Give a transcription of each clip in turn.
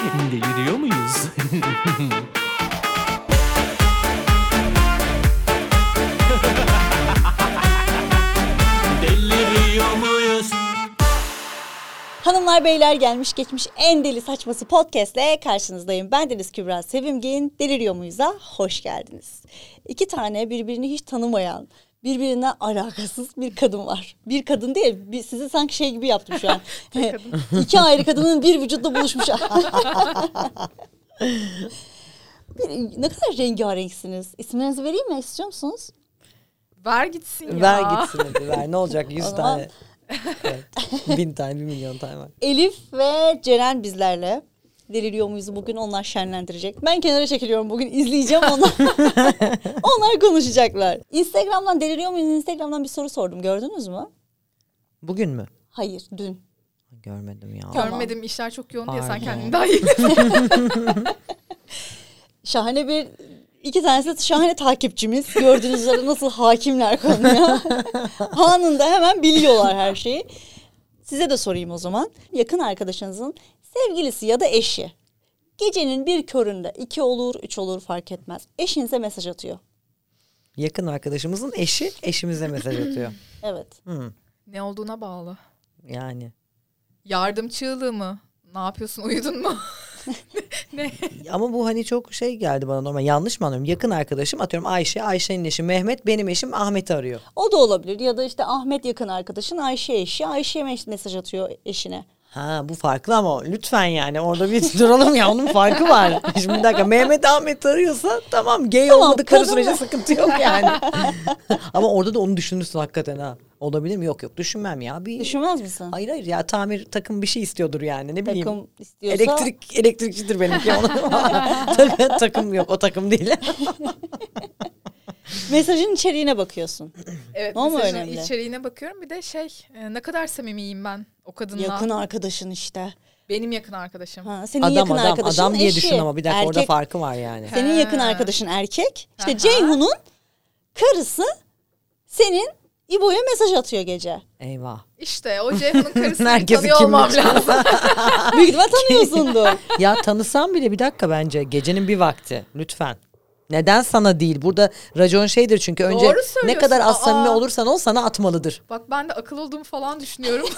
Deliriyor muyuz? Hanımlar beyler gelmiş geçmiş en deli saçması podcastle karşınızdayım. Ben Deniz Kübra Sevimgin. Deliriyor muyuz'a hoş geldiniz. İki tane birbirini hiç tanımayan, birbirinden alakasız bir kadın var. Bir kadın değil, bir, sizi sanki şey gibi yaptım şu an. İki ayrı kadının bir vücutta buluşmuş. bir, ne kadar rengarenksiniz. İsimlerinizi vereyim mi? İstiyor musunuz? Ver gitsin ya. Ver gitsin hadi ver. Ne olacak 100 O zaman- tane. Evet. Bin tane, bir milyon tane var. Elif ve Ceren bizlerle. Deliriyor muyuz bugün onlar şenlendirecek. Ben kenara çekiliyorum bugün izleyeceğim onlar. onlar konuşacaklar. Instagram'dan deliriyor muyuz? Instagram'dan bir soru sordum gördünüz mü? Bugün mü? Hayır dün. Görmedim ya. Tamam. Görmedim işler çok yoğun diye sen kendini daha iyi Şahane bir iki tanesi de şahane takipçimiz. Gördüğünüz üzere nasıl hakimler konuya. Anında hemen biliyorlar her şeyi. Size de sorayım o zaman. Yakın arkadaşınızın sevgilisi ya da eşi. Gecenin bir köründe iki olur, üç olur fark etmez. Eşinize mesaj atıyor. Yakın arkadaşımızın eşi eşimize mesaj atıyor. Evet. Hı, Ne olduğuna bağlı. yani. Yardım çığlığı mı? Ne yapıyorsun uyudun mu? ne? Ama bu hani çok şey geldi bana normal. Yanlış mı anlıyorum? Yakın arkadaşım atıyorum Ayşe, Ayşe'nin eşi Mehmet, benim eşim Ahmet'i arıyor. O da olabilir. Ya da işte Ahmet yakın arkadaşın Ayşe eşi. Ayşe'ye mes- mesaj atıyor eşine. Ha bu farklı ama lütfen yani orada bir duralım ya onun farkı var. Şimdi bir dakika Mehmet Ahmet arıyorsa tamam gay Tamam, olmadıkları kadın sürece sıkıntı yok yani. ama orada da onu düşünürsün hakikaten ha. Olabilir mi? Yok yok düşünmem ya. Bir... Düşünmez misin? Hayır hayır ya tamir takım bir şey istiyordur yani ne bileyim. Takım istiyorsa Elektrik elektrikçidir benimki. Onu- takım, takım yok o takım değil. mesajın içeriğine bakıyorsun. Evet O mu önemli? içeriğine bakıyorum. Bir de şey e, ne kadar samimiyim ben o kadınla. Yakın arkadaşın işte. Benim yakın arkadaşım. Ha, senin adam yakın adam arkadaşın adam diye eşi. düşün ama bir dakika orada Erkek- farkı var yani. Senin yakın arkadaşın erkek. İşte. Ceyhun'un karısı senin İbo'ya mesaj atıyor gece. Eyvah. İşte o Ceyhun'un karısını tanıyor olmam lazım. Büyük ihtimal tanıyorsundur. ya tanısam bile bir dakika bence gecenin bir vakti lütfen. Neden sana değil? Burada racon şeydir çünkü önce ne kadar az samimi olursan ol sana atmalıdır. Bak ben de akıl olduğumu falan düşünüyorum.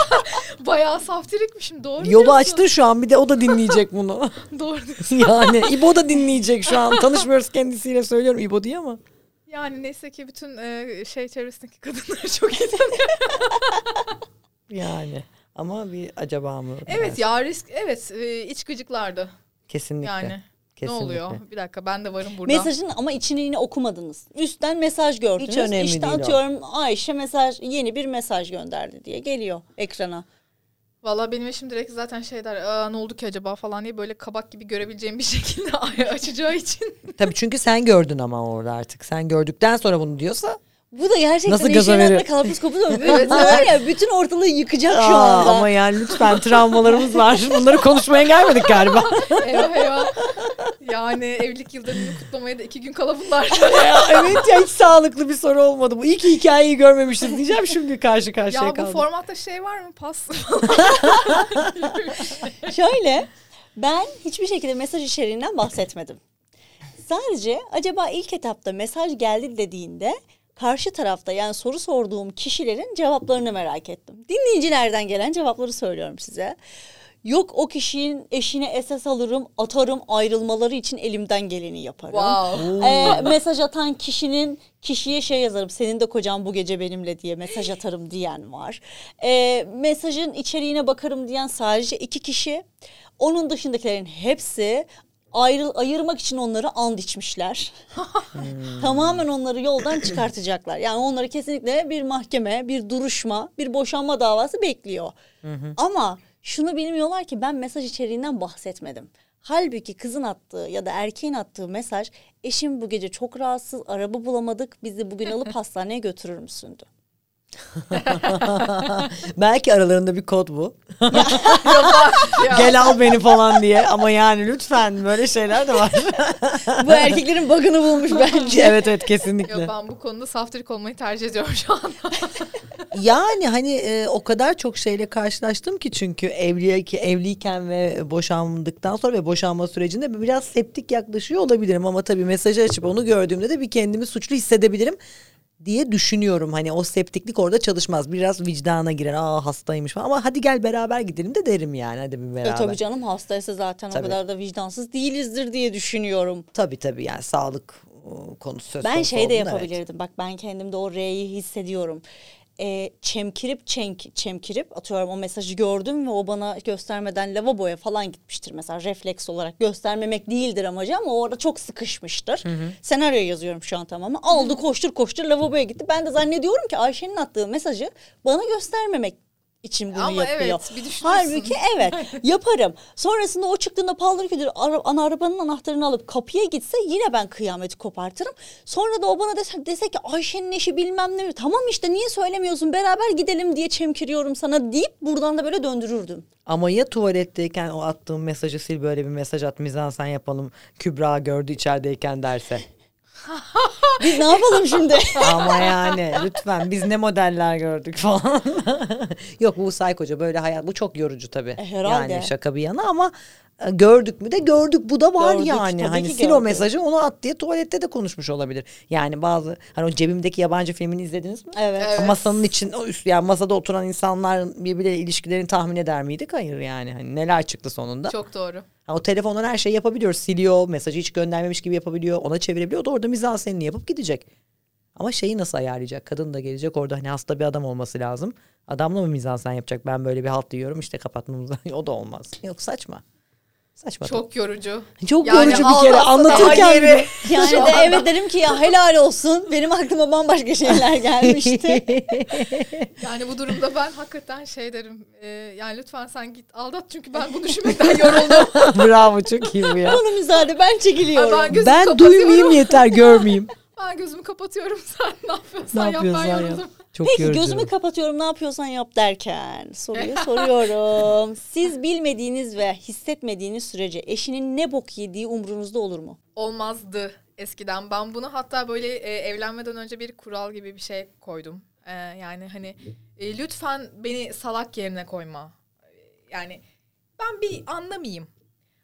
Bayağı saftirikmişim doğru Yolu diyorsun. açtın şu an bir de o da dinleyecek bunu. Doğru diyorsun. yani İbo da dinleyecek şu an. Tanışmıyoruz kendisiyle söylüyorum İbo diye ama. Yani neyse ki bütün e, şey çevresindeki kadınları çok iyi tanıyorum. Yani ama bir acaba mı? Evet ya risk evet e, iç gıcıklardı Kesinlikle. yani. Kesinlikle. Ne oluyor? Bir dakika ben de varım burada. Mesajın ama içini yine okumadınız. Üstten mesaj gördünüz. Hiç önemli işte değil o. atıyorum Ayşe mesaj yeni bir mesaj gönderdi diye geliyor ekrana. Valla benim eşim direkt zaten şey der Aa, ne oldu ki acaba falan diye böyle kabak gibi görebileceğim bir şekilde açacağı için. Tabii çünkü sen gördün ama orada artık. Sen gördükten sonra bunu diyorsa Bu da gerçekten Nasıl gaza veriyor? karpuz kopu da Evet, var ya bütün ortalığı yıkacak şu Aa, anda. ama yani lütfen travmalarımız var. Bunları konuşmaya gelmedik galiba. eyvah eyvah. Yani evlilik yıldönümünü kutlamaya da iki gün kala bunlar. evet ya hiç sağlıklı bir soru olmadı bu. İyi ki hikayeyi görmemişiz diyeceğim şimdi karşı karşıya ya bu kaldım. formatta şey var mı? Pas. Şöyle ben hiçbir şekilde mesaj içeriğinden bahsetmedim. Sadece acaba ilk etapta mesaj geldi dediğinde karşı tarafta yani soru sorduğum kişilerin cevaplarını merak ettim. Dinleyicilerden gelen cevapları söylüyorum size. Yok o kişinin eşine esas alırım, atarım, ayrılmaları için elimden geleni yaparım. wow. Ee, mesaj atan kişinin kişiye şey yazarım senin de kocan bu gece benimle diye mesaj atarım diyen var. Ee, mesajın içeriğine bakarım diyen sadece iki kişi. Onun dışındakilerin hepsi ayrı, ayırmak için onları and içmişler. Tamamen onları yoldan çıkartacaklar. Yani onları kesinlikle bir mahkeme, bir duruşma, bir boşanma davası bekliyor. Ama şunu bilmiyorlar ki ben mesaj içeriğinden bahsetmedim. Halbuki kızın attığı ya da erkeğin attığı mesaj eşim bu gece çok rahatsız araba bulamadık bizi bugün alıp hastaneye götürür müsündü. Belki aralarında bir kod bu. Gel al beni falan diye. Ama yani lütfen böyle şeyler de var. Bu erkeklerin bug'ını bulmuş bence. evet evet Yok kesinlikle. ben bu konuda saftirik olmayı tercih ediyorum şu anda. Yani hani e, o kadar çok şeyle karşılaştım ki çünkü evliye ki evliyken ve boşandıktan sonra ve boşanma sürecinde biraz septik yaklaşıyor olabilirim ama tabii mesajı açıp onu gördüğümde de bir kendimi suçlu hissedebilirim diye düşünüyorum. Hani o septiklik orada çalışmaz. Biraz vicdana girer. Aa hastaymış falan. Ama hadi gel beraber gidelim de derim yani. Hadi bir beraber. E tabii canım hastaysa zaten Tabii. o kadar da vicdansız değilizdir diye düşünüyorum. Tabii tabii yani sağlık konusu söz Ben şey de olduğunda evet. yapabilirdim. Bak ben kendimde o R'yi hissediyorum. Ee, çemkirip çenk, çemkirip atıyorum o mesajı gördüm ve o bana göstermeden lavaboya falan gitmiştir mesela refleks olarak göstermemek değildir amacı ama o orada çok sıkışmıştır. Senaryo yazıyorum şu an tamamen. Aldı koştur koştur lavaboya gitti. Ben de zannediyorum ki Ayşe'nin attığı mesajı bana göstermemek için bunu Ama yapıyor. evet, bir düşünürsün. Halbuki evet yaparım. Sonrasında o çıktığında paldır küldür ara, ana arabanın anahtarını alıp kapıya gitse yine ben kıyameti kopartırım. Sonra da o bana dese, dese ki Ayşe'nin eşi bilmem ne. Tamam işte niye söylemiyorsun beraber gidelim diye çemkiriyorum sana deyip buradan da böyle döndürürdüm. Ama ya tuvaletteyken o attığım mesajı sil böyle bir mesaj at mizansen yapalım Kübra gördü içerideyken derse. Biz ne yapalım şimdi? Ama yani lütfen biz ne modeller gördük falan. Yok bu saykoca böyle hayat bu çok yorucu tabii. E, herhalde. Yani şaka bir yana ama gördük mü de gördük bu da var Gördük, yani. Hani sil o mesajı onu at diye tuvalette de konuşmuş olabilir. Yani bazı hani o cebimdeki yabancı filmini izlediniz mi? Evet. Evet. Masanın için o üst yani masada oturan insanlar birbirleriyle ilişkilerini tahmin eder miydik? Hayır yani. Hani neler çıktı sonunda? Çok doğru. Ha, o telefondan her şeyi yapabiliyor. Siliyor, mesajı hiç göndermemiş gibi yapabiliyor. Ona çevirebiliyor. O da orada mizansenini yapıp gidecek. Ama şeyi nasıl ayarlayacak? Kadın da gelecek orada hani hasta bir adam olması lazım. Adamla mı mizansen yapacak? Ben böyle bir halt diyorum işte kapatmamız O da olmaz. Yok saçma. Saçma. Çok yorucu. Çok Yani yorucu bir kere anlatırken yeri. Yani Şu de anda. evet derim ki ya helal olsun. Benim aklıma bambaşka şeyler gelmişti. Yani bu durumda ben hakikaten şey derim. e, yani lütfen sen git aldat çünkü ben bu düşünmekten yoruldum. Bravo çok iyi bu ya. Bana müsaade ben çekiliyorum. Ben Ben duymayayım yeter görmeyeyim. Ben gözümü kapatıyorum sen ne yapıyorsan ne yap yapıyorsan ben yap. Çok Peki yorucu. gözümü kapatıyorum ne yapıyorsan yap derken soruyu soruyorum. Siz bilmediğiniz ve hissetmediğiniz sürece eşinin ne bok yediği umrunuzda olur mu? Olmazdı eskiden. Ben bunu hatta böyle e, evlenmeden önce bir kural gibi bir şey koydum. E, yani hani e, lütfen beni salak yerine koyma. Yani ben bir anlamayayım.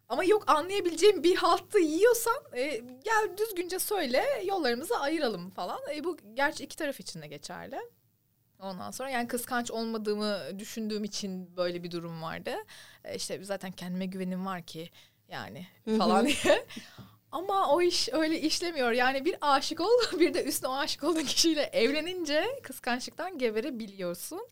Ama yok anlayabileceğim bir haltı yiyorsan e, gel düzgünce söyle yollarımızı ayıralım falan. E, bu gerçi iki taraf için de geçerli. Ondan sonra yani kıskanç olmadığımı düşündüğüm için böyle bir durum vardı. E, işte zaten kendime güvenim var ki yani falan diye. Ama o iş öyle işlemiyor. Yani bir aşık ol, bir de üstüne o aşık olduğun kişiyle evlenince kıskançlıktan geberebiliyorsun.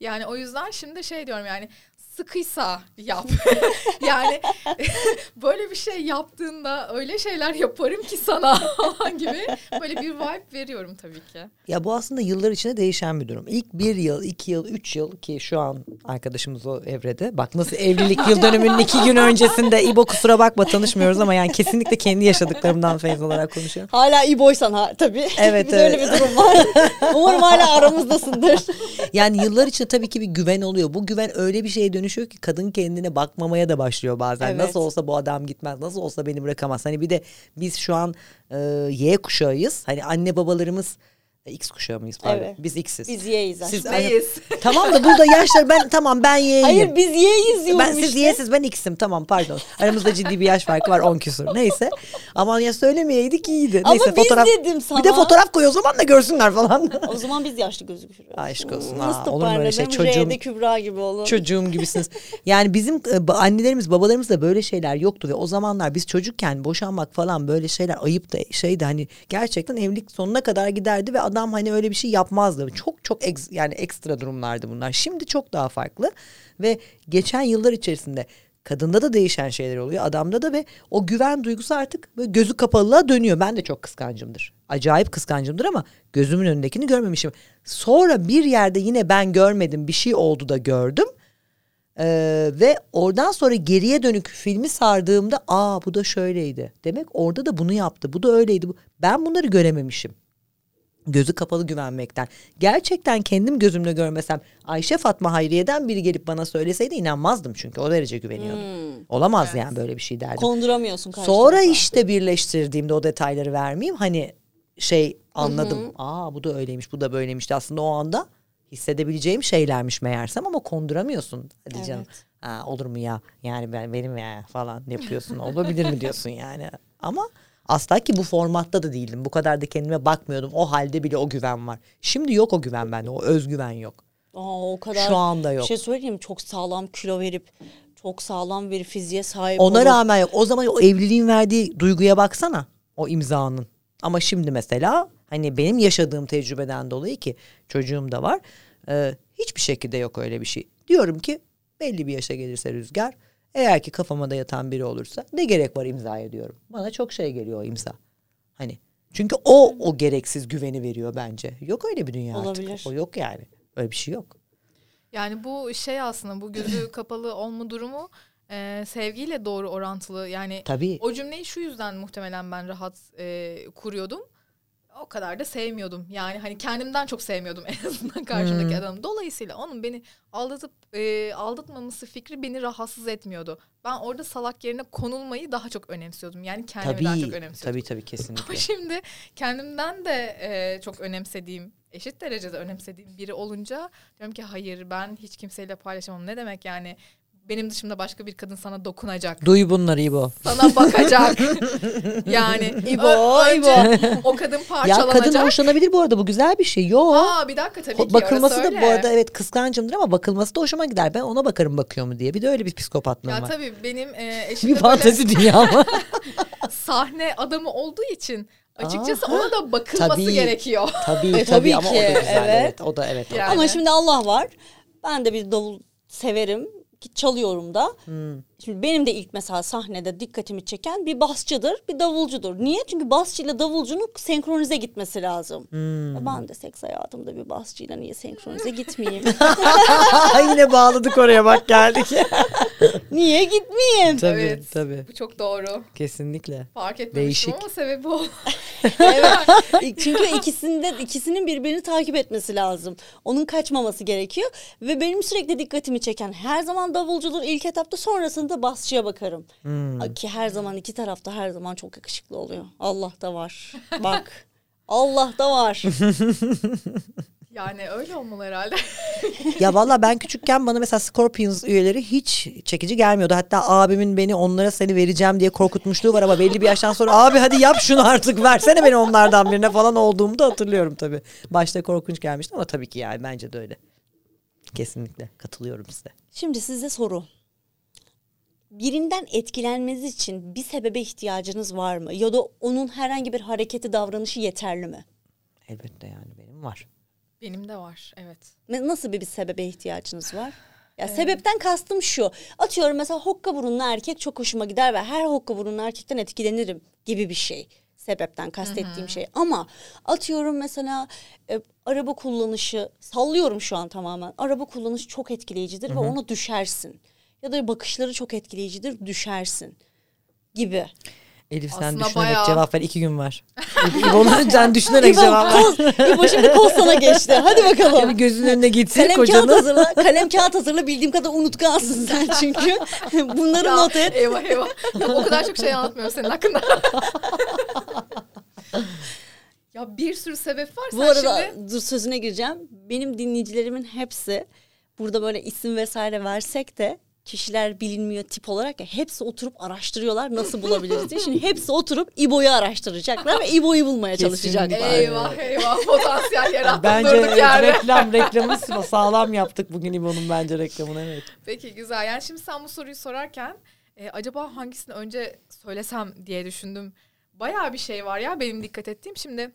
Yani o yüzden şimdi şey diyorum yani sıkıysa yap. yani böyle bir şey yaptığında öyle şeyler yaparım ki sana falan gibi böyle bir vibe veriyorum tabii ki. Ya bu aslında yıllar içinde değişen bir durum. İlk bir yıl, iki yıl, üç yıl ki şu an arkadaşımız o evrede. Bak nasıl evlilik yıl dönümünün iki gün öncesinde İbo kusura bakma tanışmıyoruz ama yani kesinlikle kendi yaşadıklarımdan feyz olarak konuşuyorum. Hala İbo'ysan ha tabii. Evet, de öyle evet. bir durum var. Umarım hala aramızdasındır. Yani yıllar içinde tabii ki bir güven oluyor. Bu güven öyle bir şeye dönüşüyor ki kadın kendine bakmamaya da başlıyor bazen. Evet. Nasıl olsa bu adam gitmez, nasıl olsa beni bırakamaz. Hani bir de biz şu an e, Y kuşağıyız. Hani anne babalarımız e, X kuşağı mıyız? Pardon. Evet. Biz X'iz. Biz Y'yiz aşkım. Siz Neyiz? tamam da burada yaşlar ben tamam ben Y'yim. Hayır biz Y'yiz diyorum ben siz işte. Y'siz ben X'im tamam pardon. Aramızda ciddi bir yaş farkı var 10 küsur. Neyse. Aman ya söylemeyeydik iyiydi. Ama Neyse biz fotoğraf. dedim sana. Bir de fotoğraf koy o zaman da görsünler falan. O zaman biz yaşlı gözükürüz. Aşk olsun ha, Nasıl olur mu öyle şey? toparladım? Çocuğum- R'de Kübra gibi olun. Çocuğum gibisiniz. Yani bizim e, ba- annelerimiz babalarımız da böyle şeyler yoktu ve o zamanlar biz çocukken boşanmak falan böyle şeyler ayıp da şeydi hani gerçekten evlilik sonuna kadar giderdi ve adam hani öyle bir şey yapmazdı. Çok çok eks- yani ekstra durumlardı bunlar. Şimdi çok daha farklı ve geçen yıllar içerisinde kadında da değişen şeyler oluyor adamda da ve o güven duygusu artık böyle gözü kapalılığa dönüyor. Ben de çok kıskancımdır. Acayip kıskancımdır ama gözümün önündekini görmemişim. Sonra bir yerde yine ben görmedim bir şey oldu da gördüm. Ee, ve oradan sonra geriye dönük filmi sardığımda aa bu da şöyleydi. Demek orada da bunu yaptı. Bu da öyleydi. Ben bunları görememişim. Gözü kapalı güvenmekten. Gerçekten kendim gözümle görmesem Ayşe Fatma Hayriye'den biri gelip bana söyleseydi inanmazdım çünkü o derece güveniyordum. Olamaz yani böyle bir şey derdim. Konduramıyorsun karşı Sonra tarafa. işte birleştirdiğimde o detayları vermeyeyim. Hani şey anladım. Aa bu da öyleymiş, bu da böyleymişti. Aslında o anda hissedebileceğim şeylermiş meğersem ama konduramıyorsun. Hadi canım. Ha, olur mu ya? Yani ben benim ya falan yapıyorsun. Olabilir mi diyorsun yani. Ama asla ki bu formatta da değildim. Bu kadar da kendime bakmıyordum. O halde bile o güven var. Şimdi yok o güven bende. O özgüven yok. Aa, o kadar Şu anda yok. Bir şey söyleyeyim? Çok sağlam kilo verip çok sağlam bir fiziğe sahip Ona olup- rağmen yok. O zaman o evliliğin verdiği duyguya baksana. O imzanın. Ama şimdi mesela hani benim yaşadığım tecrübeden dolayı ki çocuğum da var. e, hiçbir şekilde yok öyle bir şey. Diyorum ki belli bir yaşa gelirse rüzgar eğer ki kafama da yatan biri olursa ne gerek var imzaya diyorum. Bana çok şey geliyor o imza. Hani çünkü o o gereksiz güveni veriyor bence. Yok öyle bir dünya Olabilir. artık. O yok yani. Öyle bir şey yok. Yani bu şey aslında bu gözü kapalı olma durumu e, sevgiyle doğru orantılı. Yani Tabii. o cümleyi şu yüzden muhtemelen ben rahat e, kuruyordum. O kadar da sevmiyordum. Yani hani kendimden çok sevmiyordum en azından karşımdaki adamı. Dolayısıyla onun beni aldatıp e, aldatmaması fikri beni rahatsız etmiyordu. Ben orada salak yerine konulmayı daha çok önemsiyordum. Yani kendimi daha çok Tabii. önemsiyordum. Tabii tabii kesinlikle. Ama şimdi kendimden de e, çok önemsediğim, eşit derecede önemsediğim biri olunca diyorum ki hayır ben hiç kimseyle paylaşamam. Ne demek yani benim dışımda başka bir kadın sana dokunacak. Duy bunları İbo. Sana bakacak. yani İbo, ö- İbo. o kadın Ya parçalanacak. kadın hoşlanabilir bu arada bu güzel bir şey. Yo. Aa bir dakika tabii ki bakılması da bu öyle. arada evet kıskancımdır ama bakılması da hoşuma gider. Ben ona bakarım bakıyor mu diye. Bir de öyle bir psikopatlığım Ya var. tabii benim e, eşim Bir böyle fantezi dünya ama. sahne adamı olduğu için açıkçası Aha. ona da bakılması Tabii. gerekiyor. tabii E, tabii, tabii ama o da güzel. Evet. evet. o da evet. Yani. Ama şimdi Allah var. Ben de bir davul severim. Çalıyorum da. Hmm. Şimdi benim de ilk mesela sahnede dikkatimi çeken bir basçıdır, bir davulcudur. Niye? Çünkü basçıyla davulcunun senkronize gitmesi lazım. Hmm. Ben de seks hayatımda bir basçıyla niye senkronize gitmeyeyim? Yine bağladık oraya bak geldik. niye gitmeyeyim? tabii Evet. tabii. Bu çok doğru. Kesinlikle. Fark etmemiştim Değişik. ama sebebi o. evet. Çünkü ikisinde ikisinin birbirini takip etmesi lazım. Onun kaçmaması gerekiyor ve benim sürekli dikkatimi çeken her zaman davulcudur ilk etapta sonrasında basçıya bakarım. Hmm. Ki her zaman iki tarafta her zaman çok yakışıklı oluyor. Allah da var. Bak. Allah da var. Yani öyle olmalı herhalde. Ya valla ben küçükken bana mesela Scorpions üyeleri hiç çekici gelmiyordu. Hatta abimin beni onlara seni vereceğim diye korkutmuşluğu var ama belli bir yaştan sonra abi hadi yap şunu artık versene beni onlardan birine falan olduğumu da hatırlıyorum tabii. Başta korkunç gelmişti ama tabii ki yani bence de öyle. Kesinlikle katılıyorum size. Şimdi size soru. Birinden etkilenmeniz için bir sebebe ihtiyacınız var mı? Ya da onun herhangi bir hareketi, davranışı yeterli mi? Elbette yani benim var. Benim de var evet. Nasıl bir, bir sebebe ihtiyacınız var? Ya sebepten kastım şu. Atıyorum mesela hokka burunlu erkek çok hoşuma gider ve her hokka burunlu erkekten etkilenirim gibi bir şey. Sebepten kastettiğim şey. Ama atıyorum mesela e, araba kullanışı sallıyorum şu an tamamen. Araba kullanışı çok etkileyicidir ve ona düşersin. Ya da bakışları çok etkileyicidir düşersin gibi. Elif sen Aslında düşünerek bayağı- cevap ver. iki gün var. İbo'nun sen düşünerek İbo, cevap ver. koz, İbo şimdi koz sana geçti. Hadi bakalım. Yani gözünün önüne gitsin Kalem kağıt kocanı. hazırla. Kalem kağıt hazırla. Bildiğim kadar unutkansın sen çünkü. Bunları Ya, not et. Eyvah eyvah. O kadar çok şey anlatmıyorum senin hakkında. ya bir sürü sebep var. Bu Sen arada şimdi... dur sözüne gireceğim. Benim dinleyicilerimin hepsi burada böyle isim vesaire versek de kişiler bilinmiyor tip olarak ya hepsi oturup araştırıyorlar nasıl bulabiliriz diye. Şimdi hepsi oturup İbo'yu araştıracaklar ve İbo'yu bulmaya çalışacaklar. Eyvah eyvah potansiyel yarattım Bence durduk evet, yerde. reklam reklamı sağlam yaptık bugün İbo'nun bence reklamını evet. Peki güzel. Yani şimdi sen bu soruyu sorarken e, acaba hangisini önce söylesem diye düşündüm. Bayağı bir şey var ya benim dikkat ettiğim. Şimdi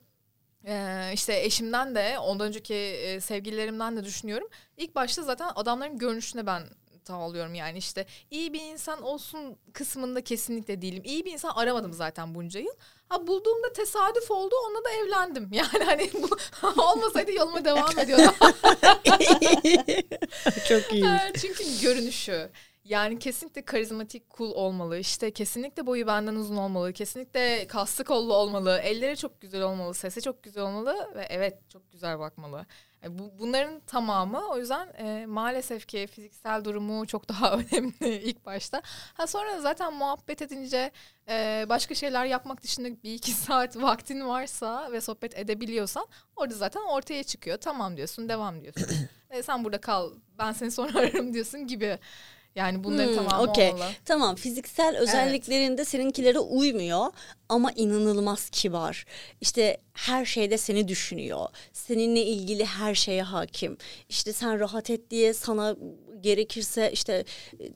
e, işte eşimden de ondan önceki e, sevgililerimden de düşünüyorum. İlk başta zaten adamların görünüşüne ben tav alıyorum yani işte iyi bir insan olsun kısmında kesinlikle değilim. İyi bir insan aramadım zaten bunca yıl. Ha bulduğumda tesadüf oldu onunla da evlendim. Yani hani bu olmasaydı yoluma devam ediyordum. Çok iyi. Çünkü görünüşü Yani kesinlikle karizmatik, cool olmalı. İşte kesinlikle boyu benden uzun olmalı. Kesinlikle kaslı kollu olmalı. Elleri çok güzel olmalı. Sesi çok güzel olmalı. Ve evet çok güzel bakmalı. Yani bu, bunların tamamı o yüzden e, maalesef ki fiziksel durumu çok daha önemli ilk başta. Ha sonra zaten muhabbet edince e, başka şeyler yapmak dışında bir iki saat vaktin varsa ve sohbet edebiliyorsan orada zaten ortaya çıkıyor. Tamam diyorsun, devam diyorsun. e, sen burada kal, ben seni sonra ararım diyorsun gibi. Yani bunların Hmm, tamamı okey. olmalı. Tamam fiziksel özelliklerinde seninkilere uymuyor ama inanılmaz kibar. İşte her şeyde seni düşünüyor. Seninle ilgili her şeye hakim. İşte sen rahat et diye sana gerekirse işte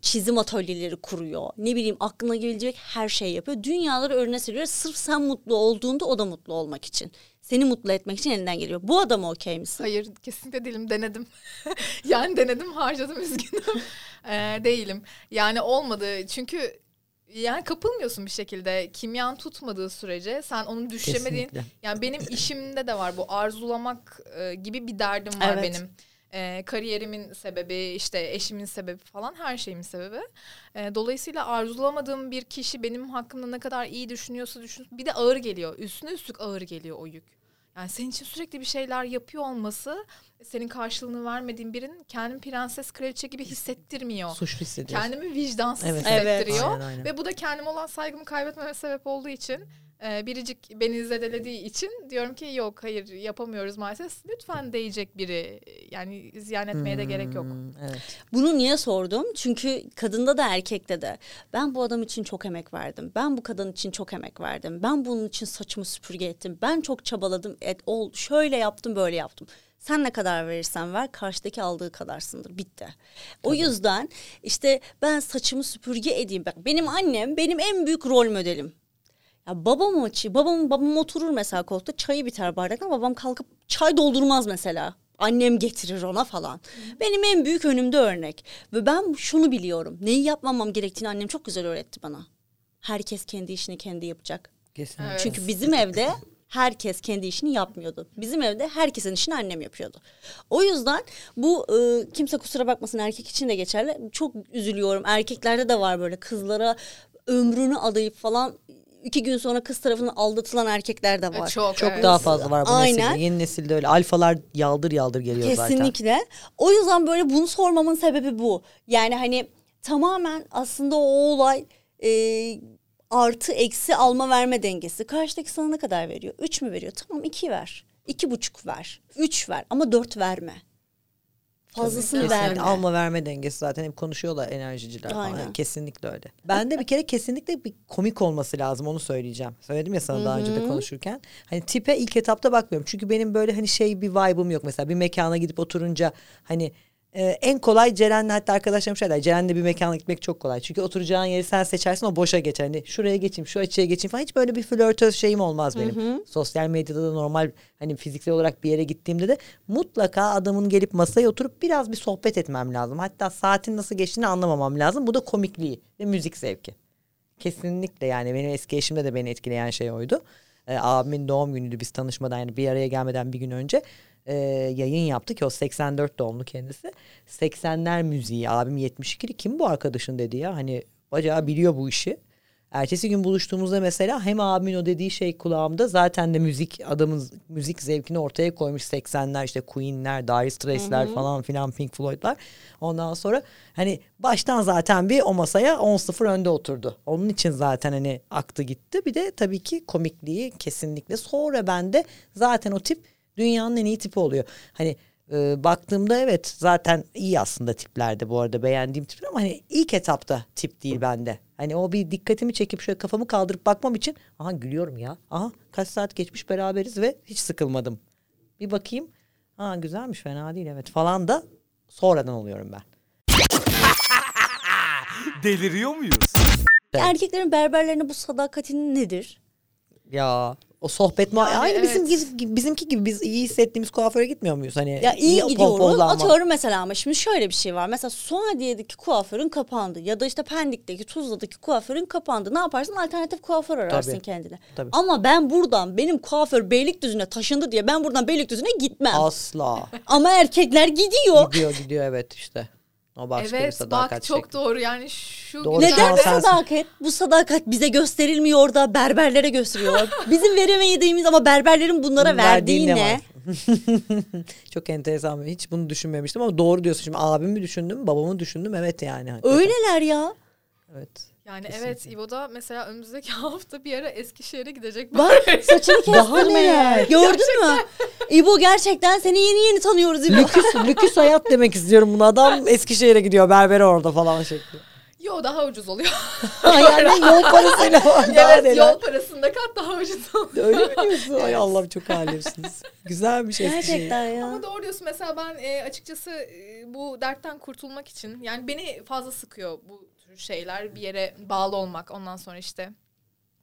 çizim atölyeleri kuruyor. Ne bileyim aklına gelecek her şeyi yapıyor. Dünyaları önüne seriyor. Sırf sen mutlu olduğunda o da mutlu olmak için. Seni mutlu etmek için elinden geliyor. Bu adama okey misin? Hayır kesinlikle değilim denedim. yani denedim harcadım üzgünüm. Ee, değilim. Yani olmadı çünkü yani kapılmıyorsun bir şekilde. Kimyan tutmadığı sürece sen onu düşlemediğin. Kesinlikle. Yani benim işimde de var bu arzulamak e, gibi bir derdim var Evet. benim. E, kariyerimin sebebi, işte eşimin sebebi falan her şeyimin sebebi. E, dolayısıyla arzulamadığım bir kişi benim hakkımda ne kadar iyi düşünüyorsa düşünsün. Bir de ağır geliyor. Üstüne üstlük ağır geliyor o yük. Yani senin için sürekli bir şeyler yapıyor olması senin karşılığını vermediğin birinin kendini prenses kraliçe gibi hissettirmiyor. Suçlu hissediyorsun. Kendimi vicdansız Evet. hissettiriyor. Aynen, aynen. Ve bu da kendime olan saygımı kaybetmeme sebep olduğu için e, biricik beni zedelediği için diyorum ki yok hayır yapamıyoruz maalesef. Lütfen değecek biri yani ziyan etmeye de gerek yok. Hmm, Evet. Bunu niye sordum? Çünkü kadında da erkekte de. Ben bu adam için çok emek verdim. Ben bu kadın için çok emek verdim. Ben bunun için saçımı süpürge ettim. Ben çok çabaladım. Et, ol, şöyle yaptım böyle yaptım. Sen ne kadar verirsen ver karşıdaki aldığı kadarsındır. Bitti. O yüzden işte ben saçımı süpürge edeyim. Bak benim annem benim en büyük rol modelim. Ya babam açı, babam babam oturur mesela koltukta çayı biter bardaktan babam kalkıp çay doldurmaz mesela. Annem getirir ona falan. Benim en büyük önümde örnek. Ve ben şunu biliyorum. Neyi yapmamam gerektiğini annem çok güzel öğretti bana. Herkes kendi işini kendi yapacak. Kesinlikle. Evet. Çünkü bizim evde herkes kendi işini yapmıyordu. Bizim evde herkesin işini annem yapıyordu. O yüzden bu e, kimse kusura bakmasın erkek için de geçerli. Çok üzülüyorum. Erkeklerde de var böyle kızlara ömrünü adayıp falan iki gün sonra kız tarafından aldatılan erkekler de var. E, Çok, Çok evet. daha fazla var bu Aynen. nesilde. Yeni nesilde öyle. Alfalar yaldır yaldır geliyor zaten. Kesinlikle. O yüzden böyle bunu sormamın sebebi bu. Yani hani tamamen aslında o olay e, artı eksi alma verme dengesi. Karşıdaki sana ne kadar veriyor? Üç mü veriyor? Tamam iki ver. İki buçuk ver. Üç ver ama dört verme. Fazlasını Kesinlikle. verme. Alma verme dengesi zaten hep konuşuyorlar enerjiciler falan. Aynen. Yani kesinlikle öyle. Ben de bir kere kesinlikle bir komik olması lazım onu söyleyeceğim. Söyledim ya sana daha önce de konuşurken. Hani tipe ilk etapta bakmıyorum. Çünkü benim böyle hani şey bir vibe'ım yok mesela. Bir mekana gidip oturunca hani e, en kolay Ceren'le hatta arkadaşlarım şeyler. Ceren'le bir mekana gitmek çok kolay. Çünkü oturacağın yeri sen seçersin o boşa geçer. Hani şuraya geçeyim şu açıya geçeyim falan. Hiç böyle bir flörtöz şeyim olmaz benim. Sosyal medyada da normal hani fiziksel olarak bir yere gittiğimde de mutlaka adamın gelip masaya oturup biraz bir sohbet etmem lazım. Hatta saatin nasıl geçtiğini anlamamam lazım. Bu da komikliği ve müzik zevki. Kesinlikle yani benim eski eşimde de beni etkileyen şey oydu. Ee, abimin doğum günüydü biz tanışmadan yani bir araya gelmeden bir gün önce e, yayın yaptık ki o 84 doğumlu kendisi. 80'ler müziği abim 72'li kim bu arkadaşın dedi ya hani bacağı biliyor bu işi. Ertesi gün buluştuğumuzda mesela hem abimin o dediği şey kulağımda zaten de müzik adamın müzik zevkini ortaya koymuş 80'ler işte Queen'ler, Dire Straits'ler falan filan Pink Floyd'lar. Ondan sonra hani baştan zaten bir o masaya 10-0 önde oturdu. Onun için zaten hani aktı gitti. Bir de tabii ki komikliği kesinlikle. Sonra bende zaten o tip dünyanın en iyi tipi oluyor. Hani e, baktığımda evet zaten iyi aslında tiplerde bu arada beğendiğim tipler ama hani ilk etapta tip değil bende. Hani o bir dikkatimi çekip şöyle kafamı kaldırıp bakmam için aha gülüyorum ya. Aha kaç saat geçmiş beraberiz ve hiç sıkılmadım. Bir bakayım. Ha güzelmiş fena değil evet falan da sonradan oluyorum ben. Deliriyor muyuz? Erkeklerin berberlerine bu sadakatinin nedir? Ya o sohbet Yani aynı evet. bizim bizimki gibi biz iyi hissettiğimiz kuaföre gitmiyor muyuz? Hani Ya iyi po- gidiyoruz. Atıyorum mesela ama şimdi şöyle bir şey var. Mesela Suadiye'deki kuaförün kapandı. Ya da işte Pendik'teki Tuzla'daki kuaförün kapandı. Ne yaparsın? Alternatif kuaför ararsın Tabii. kendine. Tabii. Ama ben buradan benim kuaför Beylikdüzü'ne taşındı diye ben buradan Beylikdüzü'ne gitmem. Asla. Ama erkekler gidiyor. gidiyor gidiyor evet işte. O başka bir evet sadakat bak çok şekli. doğru yani şu Doğru. Neden sadakat? Bu sadakat bize gösterilmiyor da berberlere gösteriyorlar. Bizim veremediğimiz ama berberlerin bunlara verdiği Verdiği ne? var? Çok enteresan. Hiç bunu düşünmemiştim ama doğru diyorsun. Şimdi abimi düşündüm, babamı düşündüm. Evet yani. hakikaten. Öyleler ya. Evet. Yani Kesinlikle. evet İbo'da mesela önümüzdeki hafta bir ara Eskişehir'e gidecek. Bak saçını kestirmeye. Gördün mü? İbo gerçekten seni yeni yeni tanıyoruz İbo. Lüküs, lüküs hayat demek istiyorum bunu. Adam Eskişehir'e gidiyor, berbere orada falan şekli. Yo daha ucuz oluyor. yani yol parasıyla var. Daha evet neler. yol parasında kat daha ucuz oluyor. Öyle mi diyorsun? Ay Allah'ım çok alemsiniz. Güzel bir şey. Gerçekten ya. Ama doğru diyorsun mesela ben e, açıkçası e, bu dertten kurtulmak için yani beni fazla sıkıyor bu tür şeyler bir yere bağlı olmak ondan sonra işte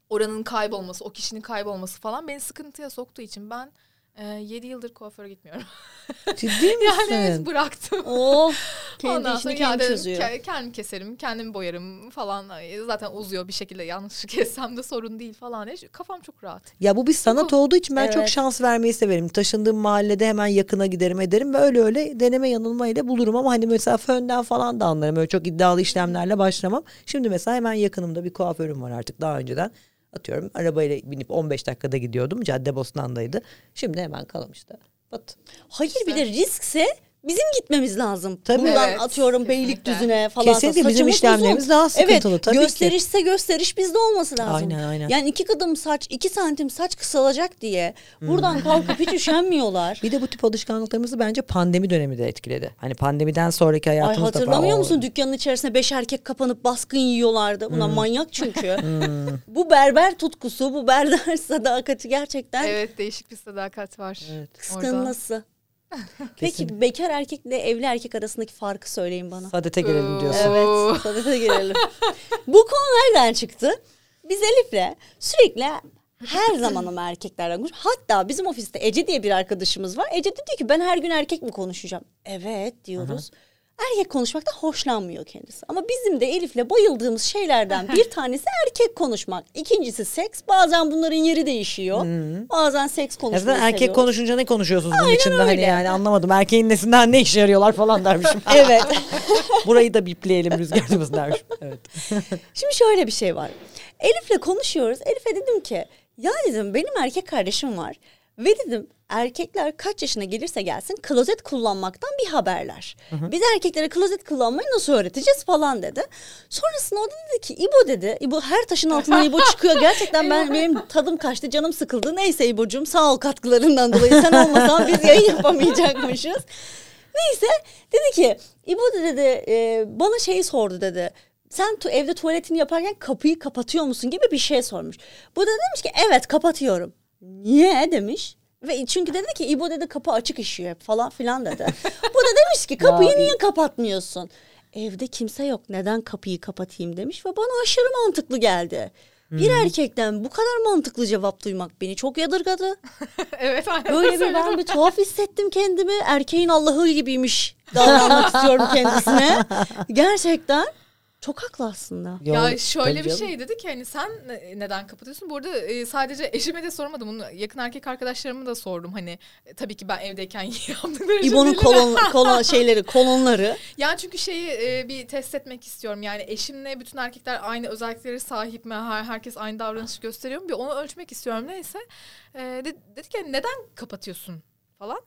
oranın kaybolması o kişinin kaybolması falan beni sıkıntıya soktuğu için ben e, 7 yıldır kuaföre gitmiyorum. Ciddi misin? yani evet, bıraktım. Oh. Kendi Ondan işini kendi çözüyor. ke- kendim keserim, kendim boyarım falan. Zaten uzuyor bir şekilde yanlış kessem de sorun değil falan. diye. Kafam çok rahat. Ya bu bir sanat olduğu için ben çok Evet. şans vermeyi severim. Taşındığım mahallede hemen yakına giderim ederim ve öyle öyle deneme yanılma ile bulurum ama hani mesela fönden falan da anlarım. Öyle çok iddialı işlemlerle başlamam. Şimdi mesela hemen yakınımda bir kuaförüm var artık daha önceden. Atıyorum arabayla binip 15 dakikada gidiyordum. Caddebostan'daydı. Şimdi hemen Kalamış'ta. Bat. Hayır bir de riskse bizim gitmemiz lazım. Tabii. Buradan Evet, atıyorum kesinlikle. Beylikdüzü'ne falan. Kesinlikle bizim işlemlerimiz uzun. daha sıkıntılı, evet, tabii ki. gösterişse gösteriş bizde olması lazım. Aynen, aynen. Yani iki kadın saç, iki santim saç kısalacak diye buradan kalkıp hiç üşenmiyorlar. Bir de bu tip alışkanlıklarımızı bence pandemi dönemi de etkiledi. Hani pandemiden sonraki Ay hayatımızda hatırlamıyor falan- musun dükkanın içerisinde beş erkek kapanıp baskın yiyorlardı. Bunlar manyak çünkü. Hmm. bu berber tutkusu, bu berber sadakati gerçekten Evet değişik bir sadakat var. Evet. kıskanılması. Kesin. Peki bekar erkekle evli erkek arasındaki farkı söyleyin bana. Sadete gelelim diyorsun. Evet, sadete girelim. Bu konu nereden çıktı? Biz Elif'le sürekli her zaman ama erkeklerden konuş. Hatta bizim ofiste Ece diye bir arkadaşımız var. Ece de diyor ki ben her gün erkek mi konuşacağım? Evet diyoruz. Erkek konuşmakta hoşlanmıyor kendisi. Ama bizim de Elif'le bayıldığımız şeylerden bir tanesi erkek konuşmak. İkincisi seks. Bazen bunların yeri değişiyor. Bazen seks konuşmayı zaten erkek seviyoruz. konuşunca ne konuşuyorsunuz bunun Aynen içinde hani öyle. yani anlamadım. Erkeğin nesinden ne işe yarıyorlar falan dermişim. Evet. Burayı da bipleyelim rüzgarımız dermişim. Evet. Şimdi şöyle bir şey var. Elif'le konuşuyoruz. Elif'e dedim ki ya dedim benim erkek kardeşim var. Ve dedim erkekler kaç yaşına gelirse gelsin klozet kullanmaktan bir haberler. Biz erkeklere klozet kullanmayı nasıl öğreteceğiz falan dedi. Sonrasında o da dedi ki İbo dedi. İbo her taşın altından İbo çıkıyor. Gerçekten ben benim tadım kaçtı canım sıkıldı. Neyse İbo'cum sağ ol katkılarından dolayı sen olmasan biz yayın yapamayacakmışız. Neyse dedi ki İbo dedi e, bana şeyi sordu dedi. Sen tu- evde tuvaletini yaparken kapıyı kapatıyor musun gibi bir şey sormuş. Bu da demiş ki evet kapatıyorum. Niye demiş. Ve çünkü dedi ki İbo dedi kapı açık işiyor hep falan filan dedi. Bu da demiş ki kapıyı niye kapatmıyorsun? Evde kimse yok neden kapıyı kapatayım demiş ve bana aşırı mantıklı geldi. Bir erkekten bu kadar mantıklı cevap duymak beni çok yadırgadı. evet aynen. Böyle bir ben bir tuhaf hissettim kendimi. Erkeğin Allah'ı gibiymiş davranmak istiyorum kendisine. Gerçekten çok haklı aslında. Ya Yo, şöyle bir canım. şey dedi ki hani sen ne- neden kapatıyorsun? Bu arada e, sadece eşime de sormadım. Bunu yakın erkek arkadaşlarıma da sordum. Hani e, tabii ki ben evdeyken yaptıkları İbo'nun kolon, kolon şeyleri, kolonları. Yani çünkü şeyi e, bir test etmek istiyorum. Yani eşimle bütün erkekler aynı özellikleri sahip mi? Her, herkes aynı davranışı gösteriyor mu? Bir onu ölçmek istiyorum. Neyse. E, de, dedi ki hani neden kapatıyorsun falan.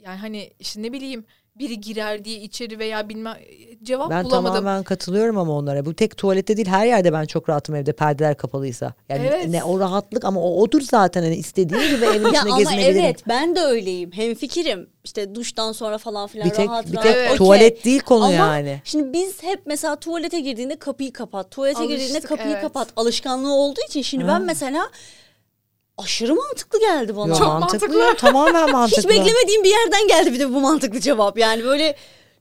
Yani hani işte ne bileyim biri girer diye içeri veya bilmem cevap Ben bulamadım. tamamen katılıyorum ama onlara. Bu tek tuvalette değil her yerde ben çok rahatım evde perdeler kapalıysa. Yani Evet. ne o rahatlık ama o odur zaten hani istediğim gibi evin Ya içinde ama gezinebilirim. evet ben de öyleyim. Hemfikirim. İşte duştan sonra falan filan Bir tek, rahat bir rahat. tek Evet. tuvalet değil konu Ama yani. Şimdi biz hep mesela tuvalete girdiğinde kapıyı kapat. Tuvalete girdiğinde Alıştık, kapıyı evet. kapat. Alışkanlığı olduğu için şimdi Ha. ben mesela aşırı mantıklı geldi bana. Çok mantıklı. mantıklı. tamamen mantıklı. Hiç beklemediğim bir yerden geldi bir de bu mantıklı cevap. Yani böyle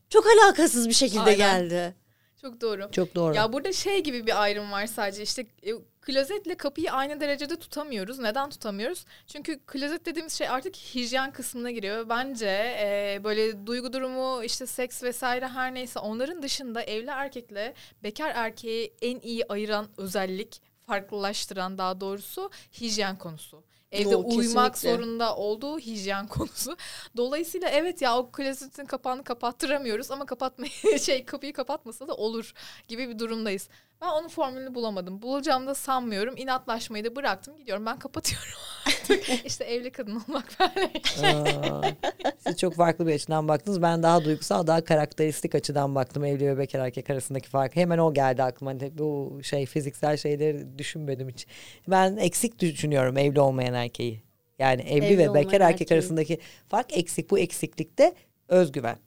çok alakasız bir şekilde Aynen. geldi. Çok doğru. Çok doğru. Ya burada şey gibi bir ayrım var sadece işte e, klozetle kapıyı aynı derecede tutamıyoruz. Neden tutamıyoruz? Çünkü klozet dediğimiz şey artık hijyen kısmına giriyor. Bence e, böyle duygu durumu işte seks vesaire her neyse onların dışında evli erkekle bekar erkeği en iyi ayıran özellik farklılaştıran daha doğrusu hijyen konusu. Evde Yo, uyumak kesinlikle. zorunda olduğu hijyen konusu. Dolayısıyla evet ya o klozetin kapağını kapattıramıyoruz ama kapatmayı şey kapıyı kapatmasa da olur gibi bir durumdayız. Ben onun formülünü bulamadım. Bulacağımı da sanmıyorum. İnatlaşmayı da bıraktım. Gidiyorum ben kapatıyorum artık. işte evli kadın olmak böyle. Siz çok farklı bir açıdan baktınız. Ben daha duygusal, daha karakteristik açıdan baktım evli ve bekar erkek arasındaki fark. Hemen o geldi aklıma. Hani bu şey fiziksel şeyleri düşünmedim hiç. Ben eksik düşünüyorum evli olmayan erkeği. Yani evli, Evli ve bekar erkek erkeği. arasındaki fark eksik. Bu eksiklikte özgüven.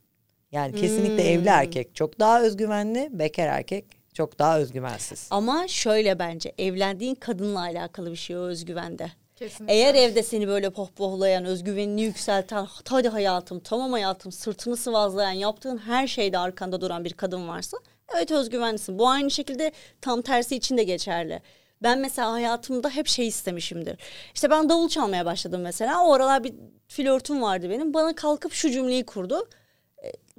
Yani kesinlikle Hmm. evli erkek çok daha özgüvenli, bekar erkek çok daha özgüvensiz. Ama şöyle bence evlendiğin kadınla alakalı bir şey o özgüvende. Kesinlikle. Eğer evde seni böyle pohpohlayan, özgüvenini yükselten, hadi hayatım, tamam hayatım, sırtını sıvazlayan, yaptığın her şeyde arkanda duran bir kadın varsa evet özgüvenlisin. Bu aynı şekilde tam tersi için de geçerli. Ben mesela hayatımda hep şey istemişimdir. İşte ben davul çalmaya başladım mesela. O aralar bir flörtüm vardı benim. Bana kalkıp şu cümleyi kurdu.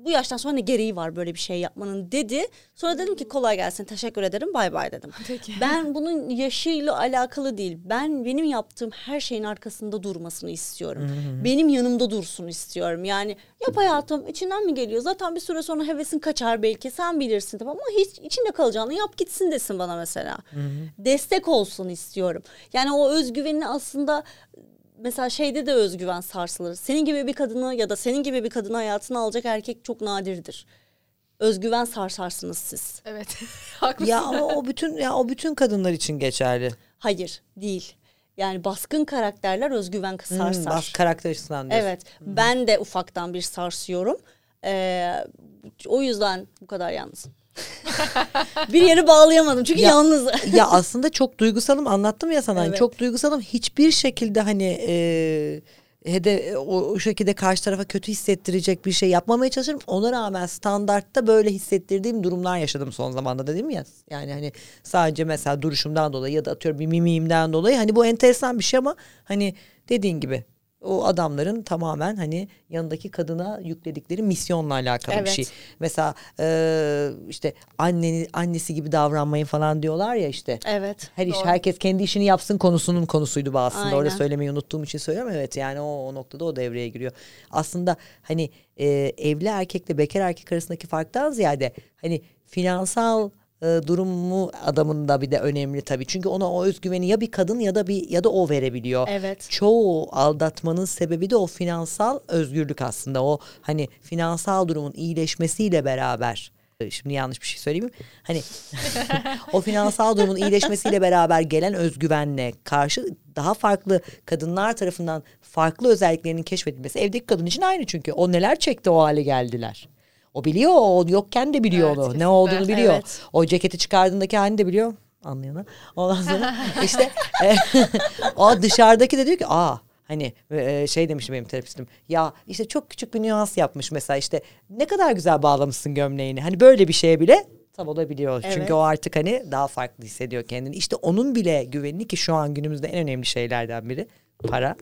Bu yaştan sonra ne gereği var böyle bir şey yapmanın dedi. Sonra dedim ki kolay gelsin teşekkür ederim bay bay dedim. Peki. Ben bunun yaşıyla alakalı değil. Ben benim yaptığım her şeyin arkasında durmasını istiyorum. Benim yanımda dursun istiyorum. Yani yap hayatım içinden mi geliyor? Zaten bir süre sonra hevesin kaçar belki. Sen bilirsin tamam ama hiç içinde kalacağını yap gitsin desin bana mesela. Destek olsun istiyorum. Yani o özgüvenini aslında mesela şeyde de özgüven sarsılır. Senin gibi bir kadını ya da senin gibi bir kadını hayatına alacak erkek çok nadirdir. Özgüven sarsarsınız siz. Evet. Haklısın. ya ama o bütün ya o bütün kadınlar için geçerli. Hayır değil. Yani baskın karakterler özgüven Hmm, sarsar. bas karakter açısından diyorsun. evet ben de ufaktan bir sarsıyorum. Ee, o yüzden bu kadar yalnızım. bir yeri bağlayamadım çünkü Ya- yalnız. ya aslında çok duygusalım anlattım ya sana. Hani Evet. çok duygusalım hiçbir şekilde hani e, hede o, o şekilde karşı tarafa kötü hissettirecek bir şey yapmamaya çalışırım. Ona rağmen standartta böyle hissettirdiğim durumlar yaşadım son zamanda dedim ya. Yani hani sadece mesela duruşumdan dolayı ya da atıyorum bir mimiğimden dolayı hani bu enteresan bir şey ama hani dediğin gibi o adamların tamamen hani yanındaki kadına yükledikleri misyonla alakalı bir Evet. şey. Mesela e, işte anneni annesi gibi davranmayın falan diyorlar ya işte. evet. Her iş Doğru. herkes kendi işini yapsın konusunun konusuydu bu aslında. Orada Aynen. söylemeyi unuttuğum için söylüyorum. Evet yani o, o noktada o devreye giriyor. Aslında hani e, evli erkekle bekar erkek arasındaki farktan ziyade hani finansal e, durumu adamın da bir de önemli tabii. Çünkü ona o özgüveni ya bir kadın ya da bir ya da o verebiliyor. Evet. Çoğu aldatmanın sebebi de o finansal özgürlük aslında. O hani finansal durumun iyileşmesiyle beraber e, Şimdi yanlış bir şey söyleyeyim mi? Hani o finansal durumun iyileşmesiyle beraber gelen özgüvenle karşı daha farklı kadınlar tarafından farklı özelliklerinin keşfedilmesi evdeki kadın için aynı çünkü. O neler çekti o hale geldiler. O biliyor, o yokken de biliyor Evet, onu. Ne kesinlikle. olduğunu biliyor. Evet. O ceketi çıkardığındaki halini de biliyor. Anlayana. Ondan sonra işte e, o dışarıdaki de diyor ki aa hani e, şey demişti benim terapistim. Ya işte çok küçük bir nüans yapmış mesela işte ne kadar güzel bağlamışsın gömleğini. Hani böyle bir şeye bile tam olabiliyor. Evet. Çünkü o artık hani daha farklı hissediyor kendini. İşte onun bile güvenini ki şu an günümüzde en önemli şeylerden biri para.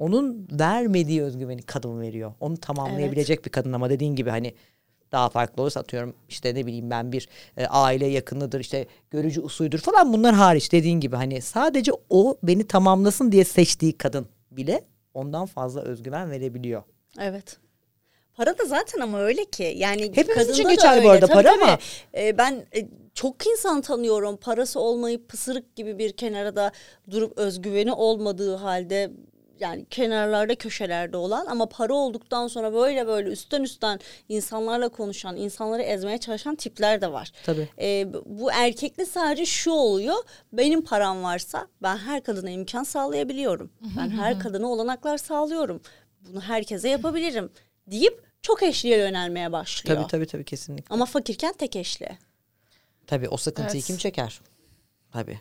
Onun vermediği özgüveni kadın veriyor. Onu tamamlayabilecek bir kadın ama dediğin gibi hani daha farklı olursa atıyorum işte ne bileyim ben bir e, aile yakınıdır işte görücü usuydur falan bunlar hariç dediğin gibi hani sadece o beni tamamlasın diye seçtiği kadın bile ondan fazla özgüven verebiliyor. Evet. Para da zaten ama öyle ki yani Hepimiz için da geçerli bu arada Tabii, para tabii. ama- E, ben e, çok insan tanıyorum parası olmayıp pısırık gibi bir kenarda durup özgüveni olmadığı halde yani kenarlarda köşelerde olan ama para olduktan sonra böyle böyle üstten üstten insanlarla konuşan, insanları ezmeye çalışan tipler de var. Tabii. E, bu- bu erkekli sadece şu oluyor. Benim param varsa ben her kadına imkan sağlayabiliyorum. Ben her kadına olanaklar sağlıyorum. Bunu herkese yapabilirim deyip çok eşliğe yönelmeye başlıyor. Tabii tabii tabii kesinlikle. Ama fakirken tek eşli. Tabii o sıkıntıyı Evet. kim çeker? Tabii.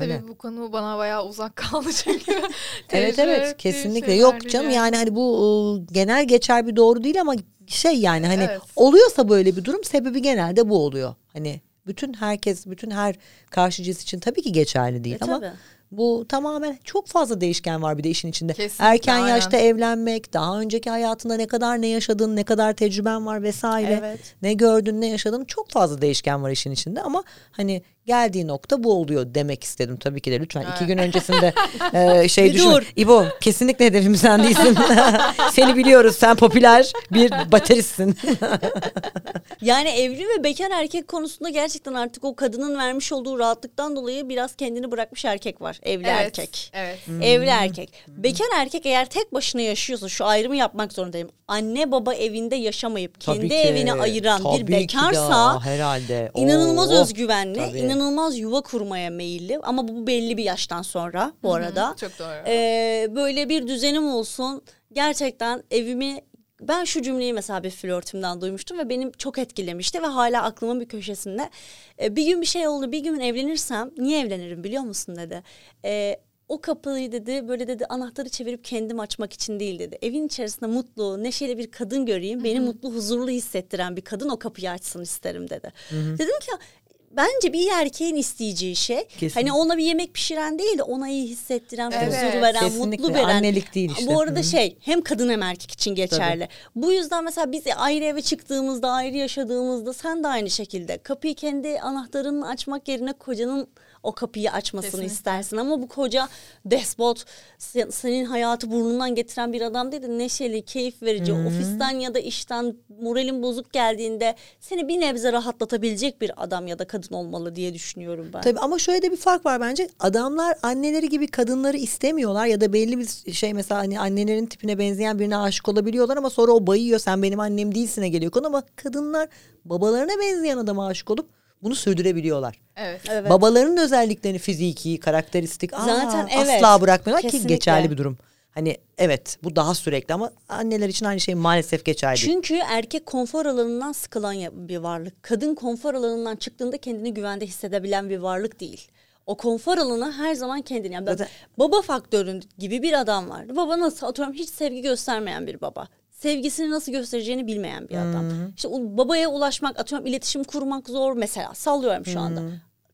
Öyle. Tabii bu konu bana bayağı uzak kaldı çünkü. Evet evet kesinlikle şeyler yok canım yani hani bu ıı, genel geçer bir doğru değil ama şey yani hani Evet. oluyorsa böyle bir durum sebebi genelde bu oluyor. Hani bütün herkes bütün her karşı cins için tabii ki geçerli değil E, ama tabii. Bu tamamen çok fazla değişken var bir de işin içinde. Kesinlikle, Erken aynen. yaşta evlenmek, daha önceki hayatında ne kadar ne yaşadın, ne kadar tecrüben var vesaire. Evet. Ne gördün, ne yaşadın çok fazla değişken var işin içinde ama hani geldiği nokta bu oluyor demek istedim tabii ki de lütfen iki gün öncesinde e, şey düşün. dur. İbo kesinlikle hedefim sen değilsin. Seni biliyoruz sen popüler bir bateristsin. Yani evli ve bekar erkek konusunda gerçekten artık o kadının vermiş olduğu rahatlıktan dolayı biraz kendini bırakmış erkek var. Evli Evet, erkek. Evet. Evli erkek. Bekar erkek eğer tek başına yaşıyorsa şu ayrımı yapmak zorundayım. Anne baba evinde yaşamayıp Tabii kendi ki, evini ayıran tabii bir ki de, bekarsa herhalde. inanılmaz Oo, özgüvenli, tabii. inanılmaz yuva kurmaya meyilli ama bu belli bir yaştan sonra bu arada. Çok doğru. Ee, böyle bir düzenim olsun. Gerçekten evimi ben şu cümleyi mesela bir flörtümden duymuştum ve benim çok etkilemişti ve hala aklımın bir köşesinde. Ee, bir gün bir şey oldu. Bir gün evlenirsem niye evlenirim biliyor musun dedi. Ee, o kapıyı dedi böyle dedi anahtarı çevirip kendim açmak için değil dedi. Evin içerisinde mutlu, neşeli bir kadın göreyim. Beni mutlu, huzurlu hissettiren bir kadın o kapıyı açsın isterim dedi. Dedim ki bence bir erkeğin isteyeceği şey Kesinlikle. hani ona bir yemek pişiren değil de ona iyi hissettiren, Evet. huzur veren, Kesinlikle. mutlu veren. Annelik değil işte. Bu arada Hı. şey hem kadın hem erkek için geçerli. Bu yüzden mesela biz ayrı eve çıktığımızda, ayrı yaşadığımızda sen de aynı şekilde kapıyı kendi anahtarını açmak yerine kocanın o kapıyı açmasını Kesinlikle. istersin ama bu koca despot se- senin hayatı burnundan getiren bir adam değil de neşeli, keyif verici, ofisten ya da işten moralin bozuk geldiğinde seni bir nebze rahatlatabilecek bir adam ya da kadın olmalı diye düşünüyorum ben. Tabii ama şöyle de bir fark var bence. Adamlar anneleri gibi kadınları istemiyorlar ya da belli bir şey mesela hani annelerin tipine benzeyen birine aşık olabiliyorlar ama sonra o bayıyor sen benim annem değilsine geliyor konu ama kadınlar babalarına benzeyen adama aşık olup bunu sürdürebiliyorlar. Evet. Evet. Babaların özelliklerini fiziki, karakteristik aa, Zaten evet. asla bırakmıyorlar ki Kesinlikle. geçerli bir durum. Hani evet bu daha sürekli ama anneler için aynı şey maalesef geçerli. değil. Çünkü erkek konfor alanından sıkılan bir varlık. Kadın konfor alanından çıktığında kendini güvende hissedebilen bir varlık değil. O konfor alanı her zaman kendini. Yani ben- Zaten- baba faktörün gibi bir adam vardı. Baba nasıl atıyorum hiç sevgi göstermeyen bir baba. Sevgisini nasıl göstereceğini bilmeyen bir adam. İşte o babaya ulaşmak, atıyorum iletişim kurmak zor mesela. Sallıyorum şu anda.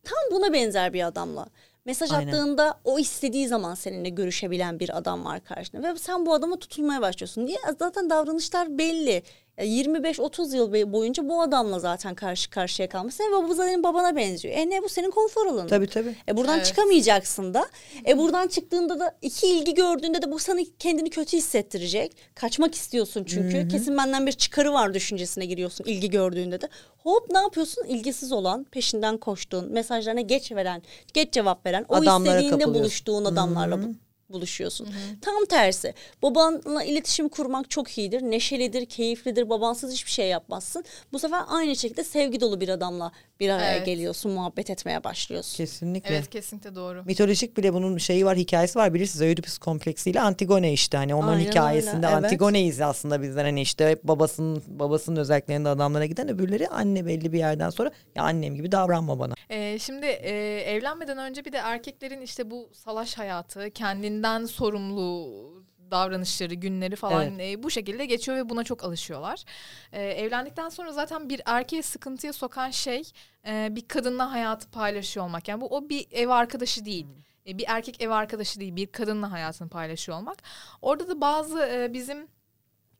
Tam buna benzer bir adamla. Mesaj Aynen. attığında o istediği zaman seninle görüşebilen bir adam var karşında ve sen bu adama tutulmaya başlıyorsun. Niye? Zaten davranışlar belli. Ya 25-30 yıl be- boyunca bu adamla zaten karşı karşıya kalmışsın ve bu senin babana benziyor. E ne bu senin konfor alanın. Tabii tabii. E buradan Evet. çıkamayacaksın da. E buradan çıktığında da iki ilgi gördüğünde de bu sana kendini kötü hissettirecek. Kaçmak istiyorsun çünkü. Kesin benden bir çıkarı var düşüncesine giriyorsun ilgi gördüğünde de. Hop ne yapıyorsun? İlgisiz olan, peşinden koştuğun, mesajlarına geç veren, geç cevap veren, o Adamlara istediğinde kapılıyorsun. buluştuğun adamlarla bu- buluşuyorsun. Tam tersi. Babanla iletişim kurmak çok iyidir. Neşelidir, keyiflidir. Babansız hiçbir şey yapmazsın. Bu sefer aynı şekilde sevgi dolu bir adamla bir araya Evet. geliyorsun, muhabbet etmeye başlıyorsun. Kesinlikle. Evet kesinlikle doğru. Mitolojik bile bunun şeyi var hikayesi var bilirsiniz Oedipus kompleksiyle Antigone işte hani onların Aynen hikayesinde öyle, evet. Antigone'yiz aslında bizler hani işte hep babasının babasının özelliklerinde adamlara giden öbürleri anne belli bir yerden sonra ya annem gibi davranma bana. Ee, şimdi e, evlenmeden önce bir de erkeklerin işte bu salaş hayatı, kendinden sorumlu davranışları, günleri falan e, bu şekilde geçiyor ve buna çok alışıyorlar. E, evlendikten sonra zaten bir erkeği sıkıntıya sokan şey e, bir kadınla hayatı paylaşıyor olmak. Yani bu o bir ev arkadaşı değil. E, bir erkek ev arkadaşı değil, bir kadınla hayatını paylaşıyor olmak. Orada da bazı e, bizim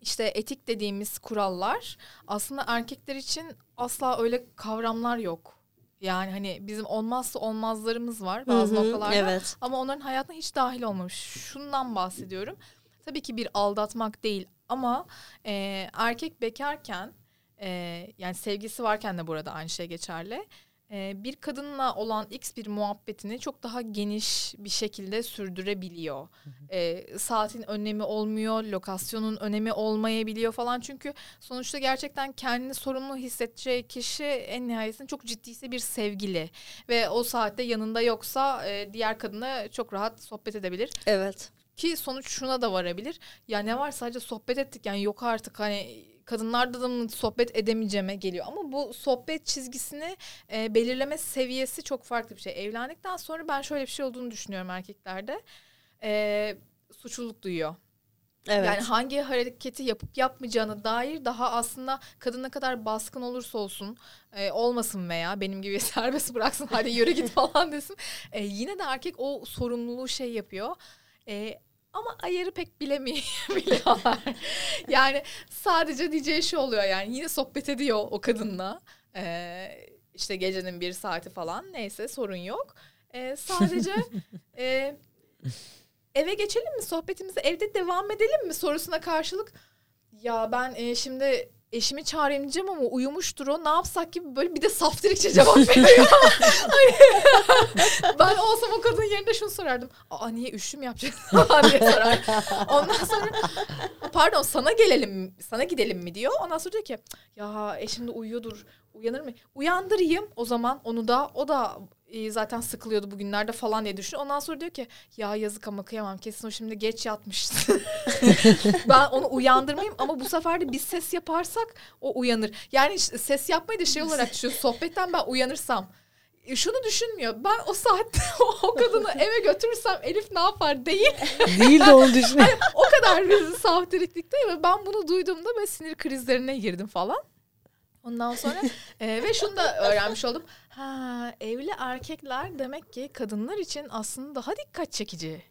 işte etik dediğimiz kurallar aslında erkekler için asla öyle kavramlar yok. Yani hani bizim olmazsa olmazlarımız var bazı Hı hı, noktalarda. Evet. Ama onların hayatına hiç dahil olmamış. Şundan bahsediyorum. Tabii ki bir aldatmak değil ama e, erkek bekarken e, yani sevgisi varken de burada aynı şey geçerli. E, bir kadınla olan x bir muhabbetini çok daha geniş bir şekilde sürdürebiliyor. E, saatin önemi olmuyor, lokasyonun önemi olmayabiliyor falan. Çünkü sonuçta gerçekten kendini sorumlu hissedeceği kişi en nihayetinde çok ciddiyse bir sevgili ve o saatte yanında yoksa e, diğer kadına çok rahat sohbet edebilir. Evet. Ki sonuç şuna da varabilir. Ya ne var sadece sohbet ettik yani yok artık hani kadınlarda da mı sohbet edemeyeceğime geliyor. Ama bu sohbet çizgisini e, belirleme seviyesi çok farklı bir şey. Evlendikten sonra ben şöyle bir şey olduğunu düşünüyorum erkeklerde. E, suçluluk duyuyor. Evet. Yani hangi hareketi yapıp yapmayacağına dair daha aslında kadın ne kadar baskın olursa olsun e, olmasın veya benim gibi serbest bıraksın hadi yürü git falan desin. E, yine de erkek o sorumluluğu şey yapıyor. E, ama ayarı pek bilemiyorlar. yani sadece diyeceği şey oluyor yani yine sohbet ediyor o kadınla. E, işte gecenin bir saati falan neyse sorun yok. E, sadece e, eve geçelim mi sohbetimize evde devam edelim mi sorusuna karşılık ya ben e, şimdi eşimi çağırayım diyeceğim ama uyumuştur o ne yapsak gibi böyle bir de saftirikçe cevap veriyor. Hani ben olsam o kadın yerinde şunu sorardım. Aa niye üşü mü yapacaksın falan diye sorar. Ondan sonra pardon sana gelelim sana gidelim mi diyor. Ondan sonra diyor ki ya eşim de uyuyordur uyanır mı? Uyandırayım o zaman onu da o da e, zaten sıkılıyordu bugünlerde falan diye düşünüyor. Ondan sonra diyor ki ya yazık ama kıyamam kesin o şimdi geç yatmıştı. ben onu uyandırmayayım ama bu sefer de biz ses yaparsak o uyanır. Yani ses yapmayı da şey olarak düşünüyor. Sohbetten ben uyanırsam e, şunu düşünmüyor. Ben o saatte o kadını eve götürürsem Elif ne yapar değil. Değil de onu düşün. o kadar bir saftiriklikte ve ben bunu duyduğumda ben sinir krizlerine girdim falan. Ondan sonra e, ve şunu da öğrenmiş oldum. Ha, evli erkekler demek ki kadınlar için aslında daha dikkat çekici.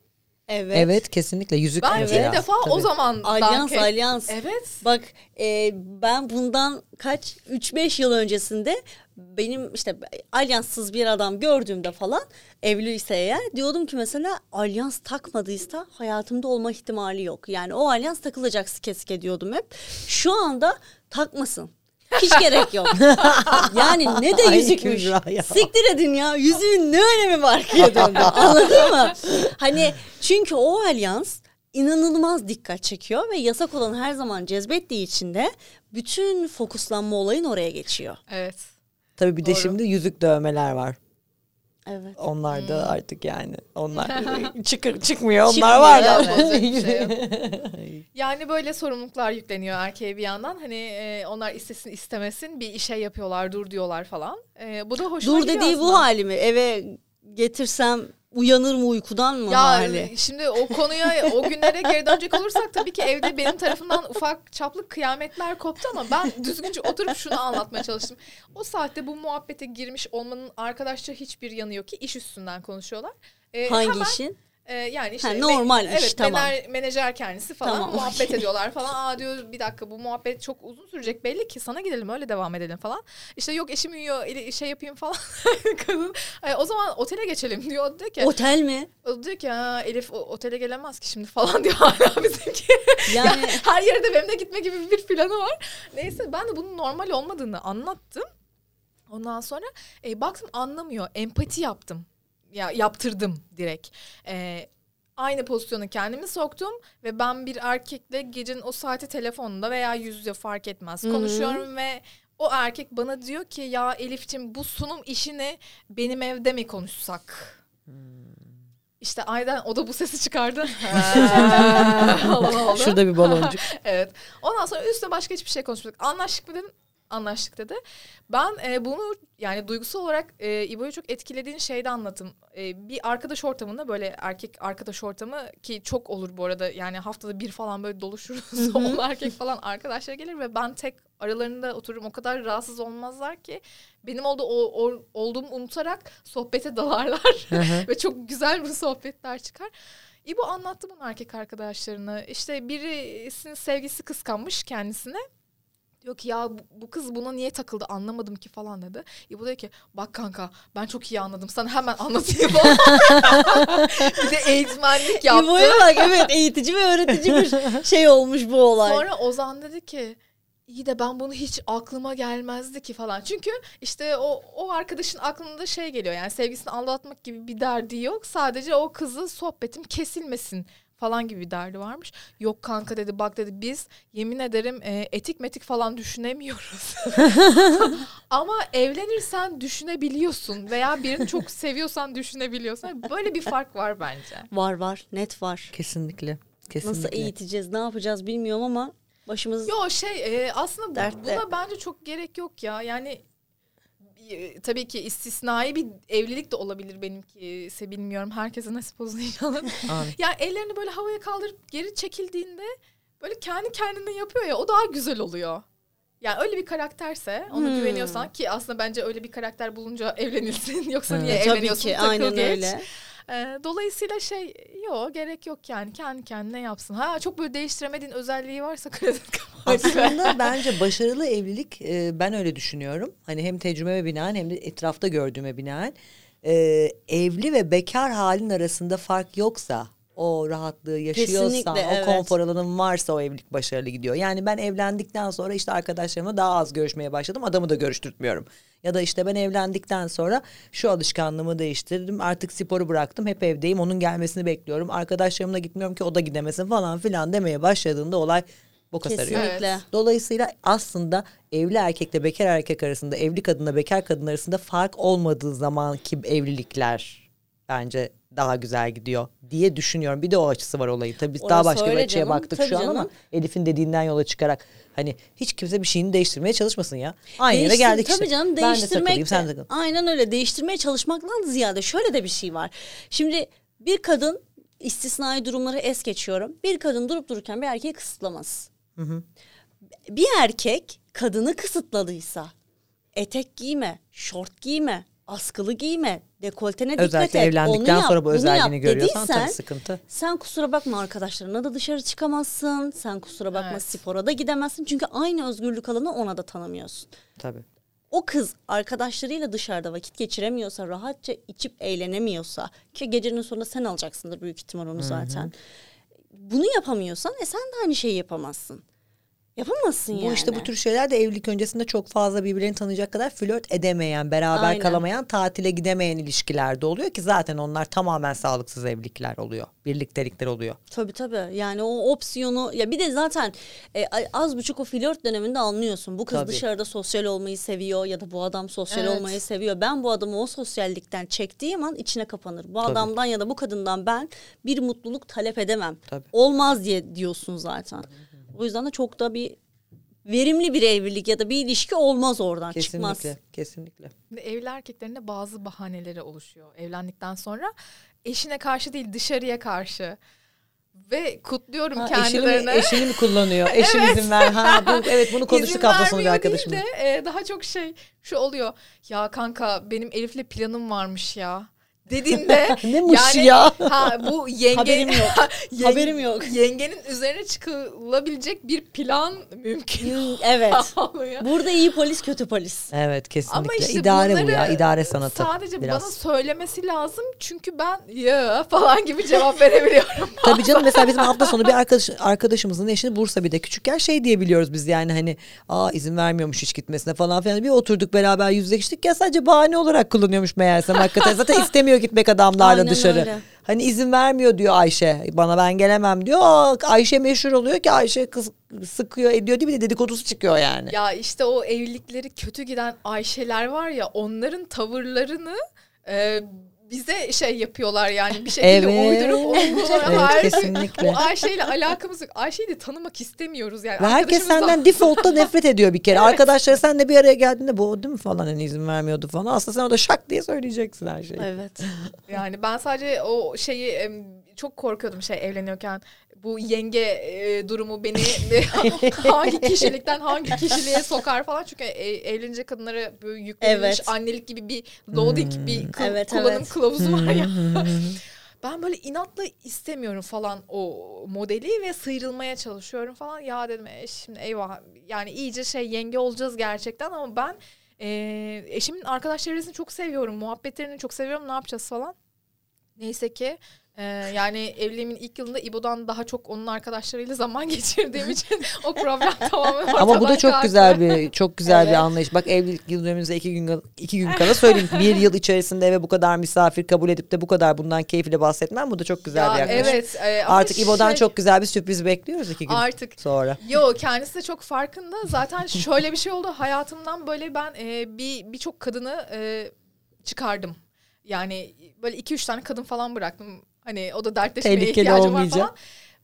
Evet. Evet kesinlikle yüzük Ben mesela. ilk defa o Tabii. zaman Alyans alyans. Evet. Bak e, ben bundan kaç 3-5 yıl öncesinde benim işte alyanssız bir adam gördüğümde falan evliyse eğer diyordum ki mesela alyans takmadıysa hayatımda olma ihtimali yok. Yani o alyans takılacak sike sike diyordum hep. Şu anda takmasın. Hiç gerek yok. yani ne de yüzükmüş. Siktir edin ya. Yüzüğün ne önemi var ki döndü. Anladın mı? Hani çünkü o alyans inanılmaz dikkat çekiyor ve yasak olan her zaman cezbettiği için de bütün fokuslanma olayın oraya geçiyor. Evet. Tabii bir de Doğru. şimdi yüzük dövmeler var. Evet. Onlar Hmm. da artık yani onlar çıkır çıkmıyor onlar var da. şey. Yani böyle sorumluluklar yükleniyor erkeğe bir yandan. Hani e, onlar istesin istemesin bir işe yapıyorlar, dur diyorlar falan. E, bu da hoşuma Dur gidiyor dediği bu aslında. hali mi? Eve getirsem uyanır mı uykudan mı Ya hali? şimdi o konuya o günlere geri dönecek olursak tabii ki evde benim tarafından ufak çaplı kıyametler koptu ama ben düzgünce oturup şunu anlatmaya çalıştım. O saatte bu muhabbete girmiş olmanın arkadaşça hiçbir yanı yok ki iş üstünden konuşuyorlar. E, Hangi hemen- işin? Ee, yani işte Ha, normal iş, evet, tamam. mener- menajer kendisi falan Tamam, muhabbet okey. ediyorlar falan. Aa diyor bir dakika bu muhabbet çok uzun sürecek belli ki sana gidelim öyle devam edelim falan. İşte yok eşim uyuyor şey yapayım falan. Kadın "Ay, o zaman otele geçelim diyor. Diyor ki, Otel mi? o diyor ki ha, Elif o- otele gelemez ki şimdi falan diyor hala bizimki. Yani Her yere de benimle gitme gibi bir planı var. Neyse ben de bunun normal olmadığını anlattım. Ondan sonra e, baktım anlamıyor. Empati yaptım. Ya yaptırdım direkt. E, aynı pozisyona kendimi soktum ve ben bir erkekle gecenin o saati telefonda veya yüz yüze fark etmez Hı hı. konuşuyorum ve o erkek bana diyor ki ya Elif'ciğim bu sunum işini benim evde mi konuşsak? İşte aydan o da bu sesi çıkardı. Şurada bir baloncuk. evet. Ondan sonra üstüne başka hiçbir şey konuşmadık. Anlaştık mı dedim. Anlaştık dedi. Ben e, bunu yani duygusal olarak e, İbo'yu çok etkilediğini şeyde anlattım. E, bir arkadaş ortamında böyle erkek arkadaş ortamı ki çok olur bu arada. Yani haftada bir falan böyle doluşuruz. Onunla erkek falan arkadaşlar gelir ve ben tek aralarında otururum. O kadar rahatsız olmazlar ki benim oldu, o, o- olduğumu unutarak sohbete dalarlar. ve çok güzel bir sohbetler çıkar. İbo anlattı bunu erkek arkadaşlarına. İşte birisinin sevgisi kıskanmış kendisine. Diyor ki ya bu, kız buna niye takıldı anlamadım ki falan dedi. İbo diyor ki bak kanka ben çok iyi anladım sana hemen anlatayım. bir de eğitmenlik yaptı. İbo'ya bak evet eğitici ve öğretici bir şey olmuş bu olay. Sonra Ozan dedi ki iyi de ben bunu hiç aklıma gelmezdi ki falan. Çünkü işte o o arkadaşın aklında şey geliyor yani sevgisini aldatmak gibi bir derdi yok. Sadece o kızı sohbetim kesilmesin falan gibi bir derdi varmış. Yok kanka dedi bak dedi biz yemin ederim e, etik metik falan düşünemiyoruz. Ama evlenirsen düşünebiliyorsun veya birini çok seviyorsan düşünebiliyorsun. Böyle bir fark var bence. Var var net var. Kesinlikle. Kesinlikle. Nasıl eğiteceğiz ne yapacağız bilmiyorum ama başımız Yo şey e, aslında bu- Dertte. buna bence çok gerek yok ya. Yani tabii ki istisnai bir evlilik de olabilir benimki ise bilmiyorum. Herkese nasip olsun inşallah. Ya ellerini böyle havaya kaldırıp geri çekildiğinde böyle kendi kendine yapıyor ya o daha güzel oluyor. Yani öyle bir karakterse ona Hmm. güveniyorsan ki aslında bence öyle bir karakter bulunca evlenilsin. Yoksa Evet. niye Tabii evleniyorsun? ki Takıl aynen geç. öyle. Ee, dolayısıyla şey yok gerek yok yani kendi kendine yapsın. Ha çok böyle değiştiremediğin özelliği varsa kredi. Aslında bence başarılı evlilik e, ben öyle düşünüyorum. Hani hem tecrübeme binaen hem de etrafta gördüğüme binaen. E, evli ve bekar halin arasında fark yoksa o rahatlığı yaşıyorsan, Kesinlikle, o evet. konfor alanın varsa o evlilik başarılı gidiyor. Yani ben evlendikten sonra işte arkadaşlarımla daha az görüşmeye başladım. Adamı da görüştürtmüyorum. Ya da işte ben evlendikten sonra şu alışkanlığımı değiştirdim. Artık sporu bıraktım. Hep evdeyim. Onun gelmesini bekliyorum. Arkadaşlarımla gitmiyorum ki o da gidemesin falan filan demeye başladığında olay boka sarıyor. Kesinlikle. Dolayısıyla aslında evli erkekle bekar erkek arasında, evli kadınla bekar kadın arasında fark olmadığı zamanki evlilikler bence daha güzel gidiyor diye düşünüyorum. Bir de o açısı var olayın. Tabii biz daha başka bir açıya canım, baktık şu an ama canım. Elif'in dediğinden yola çıkarak hani hiç kimse bir şeyini değiştirmeye çalışmasın ya. Aynı yere Değiştir- geldik tabii işte. canım ben de değiştirmek sen de-. Aynen öyle değiştirmeye çalışmaktan ziyade şöyle de bir şey var. Şimdi bir kadın istisnai durumları es geçiyorum. Bir kadın durup dururken bir erkeği kısıtlamaz. Bir erkek kadını kısıtladıysa etek giyme, şort giyme, askılı giyme, dekoltene dikkat Özellikle et. evlendikten onu yap, sonra bu özelliğini yap görüyorsan dediysen, tabii sıkıntı. Sen kusura bakma arkadaşlarına da dışarı çıkamazsın. Sen kusura bakma Evet. spora da gidemezsin. Çünkü aynı özgürlük alanı ona da tanımıyorsun Tabii. o kız arkadaşlarıyla dışarıda vakit geçiremiyorsa, rahatça içip eğlenemiyorsa ki gecenin sonunda sen alacaksındır büyük ihtimal onu zaten. Bunu yapamıyorsan e sen de aynı şeyi yapamazsın. Yapamazsın Bu yani. işte bu tür şeyler de evlilik öncesinde çok fazla birbirlerini tanıyacak kadar flört edemeyen, beraber Aynen. kalamayan, tatile gidemeyen ilişkilerde oluyor ki zaten onlar tamamen sağlıksız evlilikler oluyor. Birliktelikler oluyor. Tabii tabii. Yani o opsiyonu ya bir de zaten e, az buçuk o flört döneminde anlıyorsun. Bu kız Tabii. dışarıda sosyal olmayı seviyor ya da bu adam sosyal Evet. olmayı seviyor. Ben bu adamı o sosyallikten çektiğim an içine kapanır. Bu adamdan ya da bu kadından ben bir mutluluk talep edemem. Tabii. Olmaz diye diyorsun zaten. O yüzden de çok da bir verimli bir evlilik ya da bir ilişki olmaz oradan çıkmaz. Kesinlikle, kesinlikle. Şimdi evli erkeklerin de bazı bahaneleri oluşuyor evlendikten sonra. Eşine karşı değil dışarıya karşı. Ve kutluyorum Ha, eşini, kendilerini. mi, eşini mi kullanıyor? Eşim izin ver. Ha, bu, evet bunu konuştuk hafta sonu bir vermiyor arkadaşımla. değil de e, daha çok şey şu oluyor. Ya kanka benim Elif'le planım varmış ya. Dediğinde Neymiş yani ya? ha bu yenge Haberim yok. Yeng- Haberim yok. Yengenin üzerine çıkılabilecek bir plan mümkün. Evet. Burada iyi polis kötü polis. Evet kesinlikle. Ama işte idare bu bunları ya. idare sanatı. Sadece biraz. bana söylemesi lazım çünkü ben ya falan gibi cevap verebiliyorum. Tabii canım mesela bizim hafta sonu bir arkadaş, arkadaşımızın eşini Bursa bir de küçükken şey diyebiliyoruz biz yani hani aa izin vermiyormuş hiç gitmesine falan filan. Bir oturduk beraber yüzleştik ya sadece bahane olarak kullanıyormuş meğerse hakikaten. Zaten istemiyor gitmek adamlarla Aynen dışarı. öyle. Hani izin vermiyor diyor Ayşe. Bana ben gelemem diyor. Aa, Ayşe meşhur oluyor ki Ayşe kız sıkıyor ediyor değil mi? Bir de dedikodusu çıkıyor yani. ya işte o evlilikleri kötü giden Ayşeler var ya onların tavırlarını e, bize şey yapıyorlar yani bir şekilde Evet. uydurup uyguluyorlar. Evet, Halbuki kesinlikle. O Ayşeyle alakamız yok. Ayşe'yi de tanımak istemiyoruz yani. Ve herkes senden default'ta nefret ediyor bir kere. Arkadaşları sen de bir araya geldiğinde bu değil mi falan hani izin vermiyordu falan. Aslında sen orada şak diye söyleyeceksin her şeyi. Evet. Yani ben sadece o şeyi çok korkuyordum şey evleniyorken. Bu yenge e, durumu beni hangi kişilikten hangi kişiliğe sokar falan. Çünkü e, evlenince kadınlara böyle yüklenilmiş Evet. annelik gibi bir loading bir kı- Evet, kullanım evet. kılavuzu var ya. ben böyle inatla istemiyorum falan o modeli ve sıyrılmaya çalışıyorum falan. Ya dedim e, şimdi eyvah yani iyice şey yenge olacağız gerçekten ama ben e, eşimin arkadaş çevresini çok seviyorum. Muhabbetlerini çok seviyorum. Ne yapacağız falan. Neyse ki e, yani evliliğimin ilk yılında İbo'dan daha çok onun arkadaşlarıyla zaman geçirdiğim için o problem tamamen Ama bu da çok kalktı. güzel bir çok güzel Evet. bir anlayış. Bak evlilik yıl dönümümüzde iki gün iki gün kala söyleyeyim. bir yıl içerisinde eve bu kadar misafir kabul edip de bu kadar bundan keyifle bahsetmem. Bu da çok güzel Ya bir yaklaşım. evet. e, Artık İbo'dan şey- çok güzel bir sürpriz bekliyoruz iki gün Artık sonra. Yo kendisi de çok farkında. Zaten şöyle bir şey oldu. Hayatımdan böyle ben e, bir birçok kadını e, çıkardım. Yani böyle iki üç tane kadın falan bıraktım. Hani o da dertleşmeye Tehlikeli ihtiyacım var olmayacak. falan.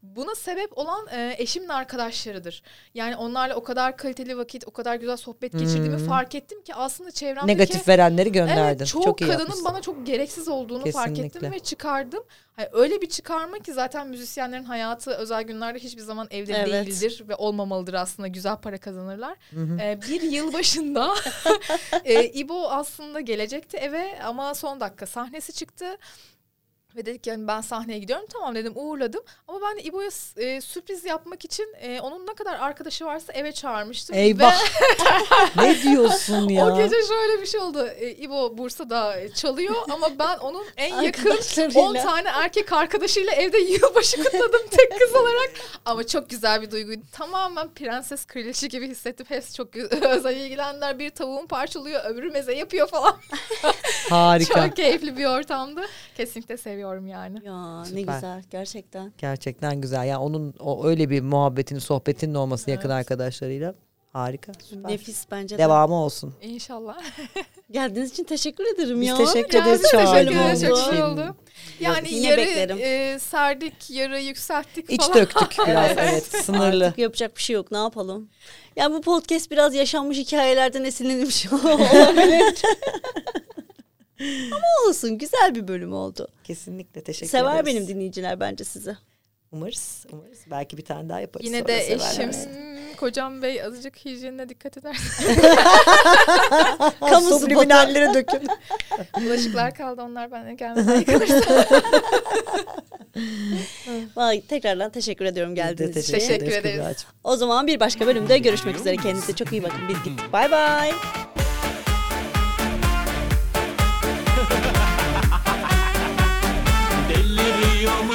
buna sebep olan e, eşimin arkadaşlarıdır. Yani onlarla o kadar kaliteli vakit, o kadar güzel sohbet geçirdiğimi fark ettim ki aslında çevremdeki Negatif verenleri gönderdin. Evet, çoğu Çok iyi kadının yapmışsın. bana çok gereksiz olduğunu fark ettim Kesinlikle. ve çıkardım. Hani öyle bir çıkarma ki zaten müzisyenlerin hayatı özel günlerde hiçbir zaman evde Evet. değildir ve olmamalıdır aslında güzel para kazanırlar. Ee, bir yıl başında e, İbo aslında gelecekti eve ama son dakika sahnesi çıktı. Ve dedik yani ben sahneye gidiyorum tamam dedim uğurladım. Ama ben de İbo'ya e, sürpriz yapmak için e, onun ne kadar arkadaşı varsa eve çağırmıştım. Eyvah. Ve ne diyorsun ya? o gece şöyle bir şey oldu. E, İbo Bursa'da çalıyor ama ben onun en yakın Arkadaşlarıyla. 10 tane erkek arkadaşıyla evde yılbaşı kutladım tek kız olarak. Ama çok güzel bir duyguydu. Tamamen prenses kraliçe gibi hissettim. Hepsi çok özel ilgilendiler. Bir tavuğun parçalıyor, öbürü meze yapıyor falan. Harika. Çok keyifli bir ortamdı. Kesinlikle seviyorum yani. Ya ne Süper. güzel gerçekten. Gerçekten güzel. Yani onun o öyle bir muhabbetin, sohbetinin olması yakın arkadaşlarıyla harika. Süper. Nefis bence de. Devamı olsun. İnşallah. Geldiğiniz için teşekkür ederim Biz ya. teşekkür ederiz teşekkür. Çok iyi oldu. Yani Yine yarı beklerim. e, serdik, yarı yükselttik İç falan. döktük biraz evet. Sınırlı. Artık yapacak bir şey yok ne yapalım. Yani bu podcast biraz yaşanmış hikayelerden esinlenmiş olabilir. Ama olsun güzel bir bölüm oldu. Kesinlikle teşekkür Sever ederiz. benim dinleyiciler bence sizi. Umarız. Umarız. Belki bir tane daha yaparız. Yine sonra de eşim, kocam bey azıcık hijyenine dikkat eder. Ha, Kamu subliminallere dökün. Bulaşıklar kaldı onlar benden gelmeden yıkanırsa. Vallahi tekrardan teşekkür ediyorum geldiğiniz için. Teşekkür ederiz. Kübra'cığım. O zaman bir başka bölümde görüşmek üzere. Kendinize çok iyi bakın. Biz gittik. Bay bay. Rio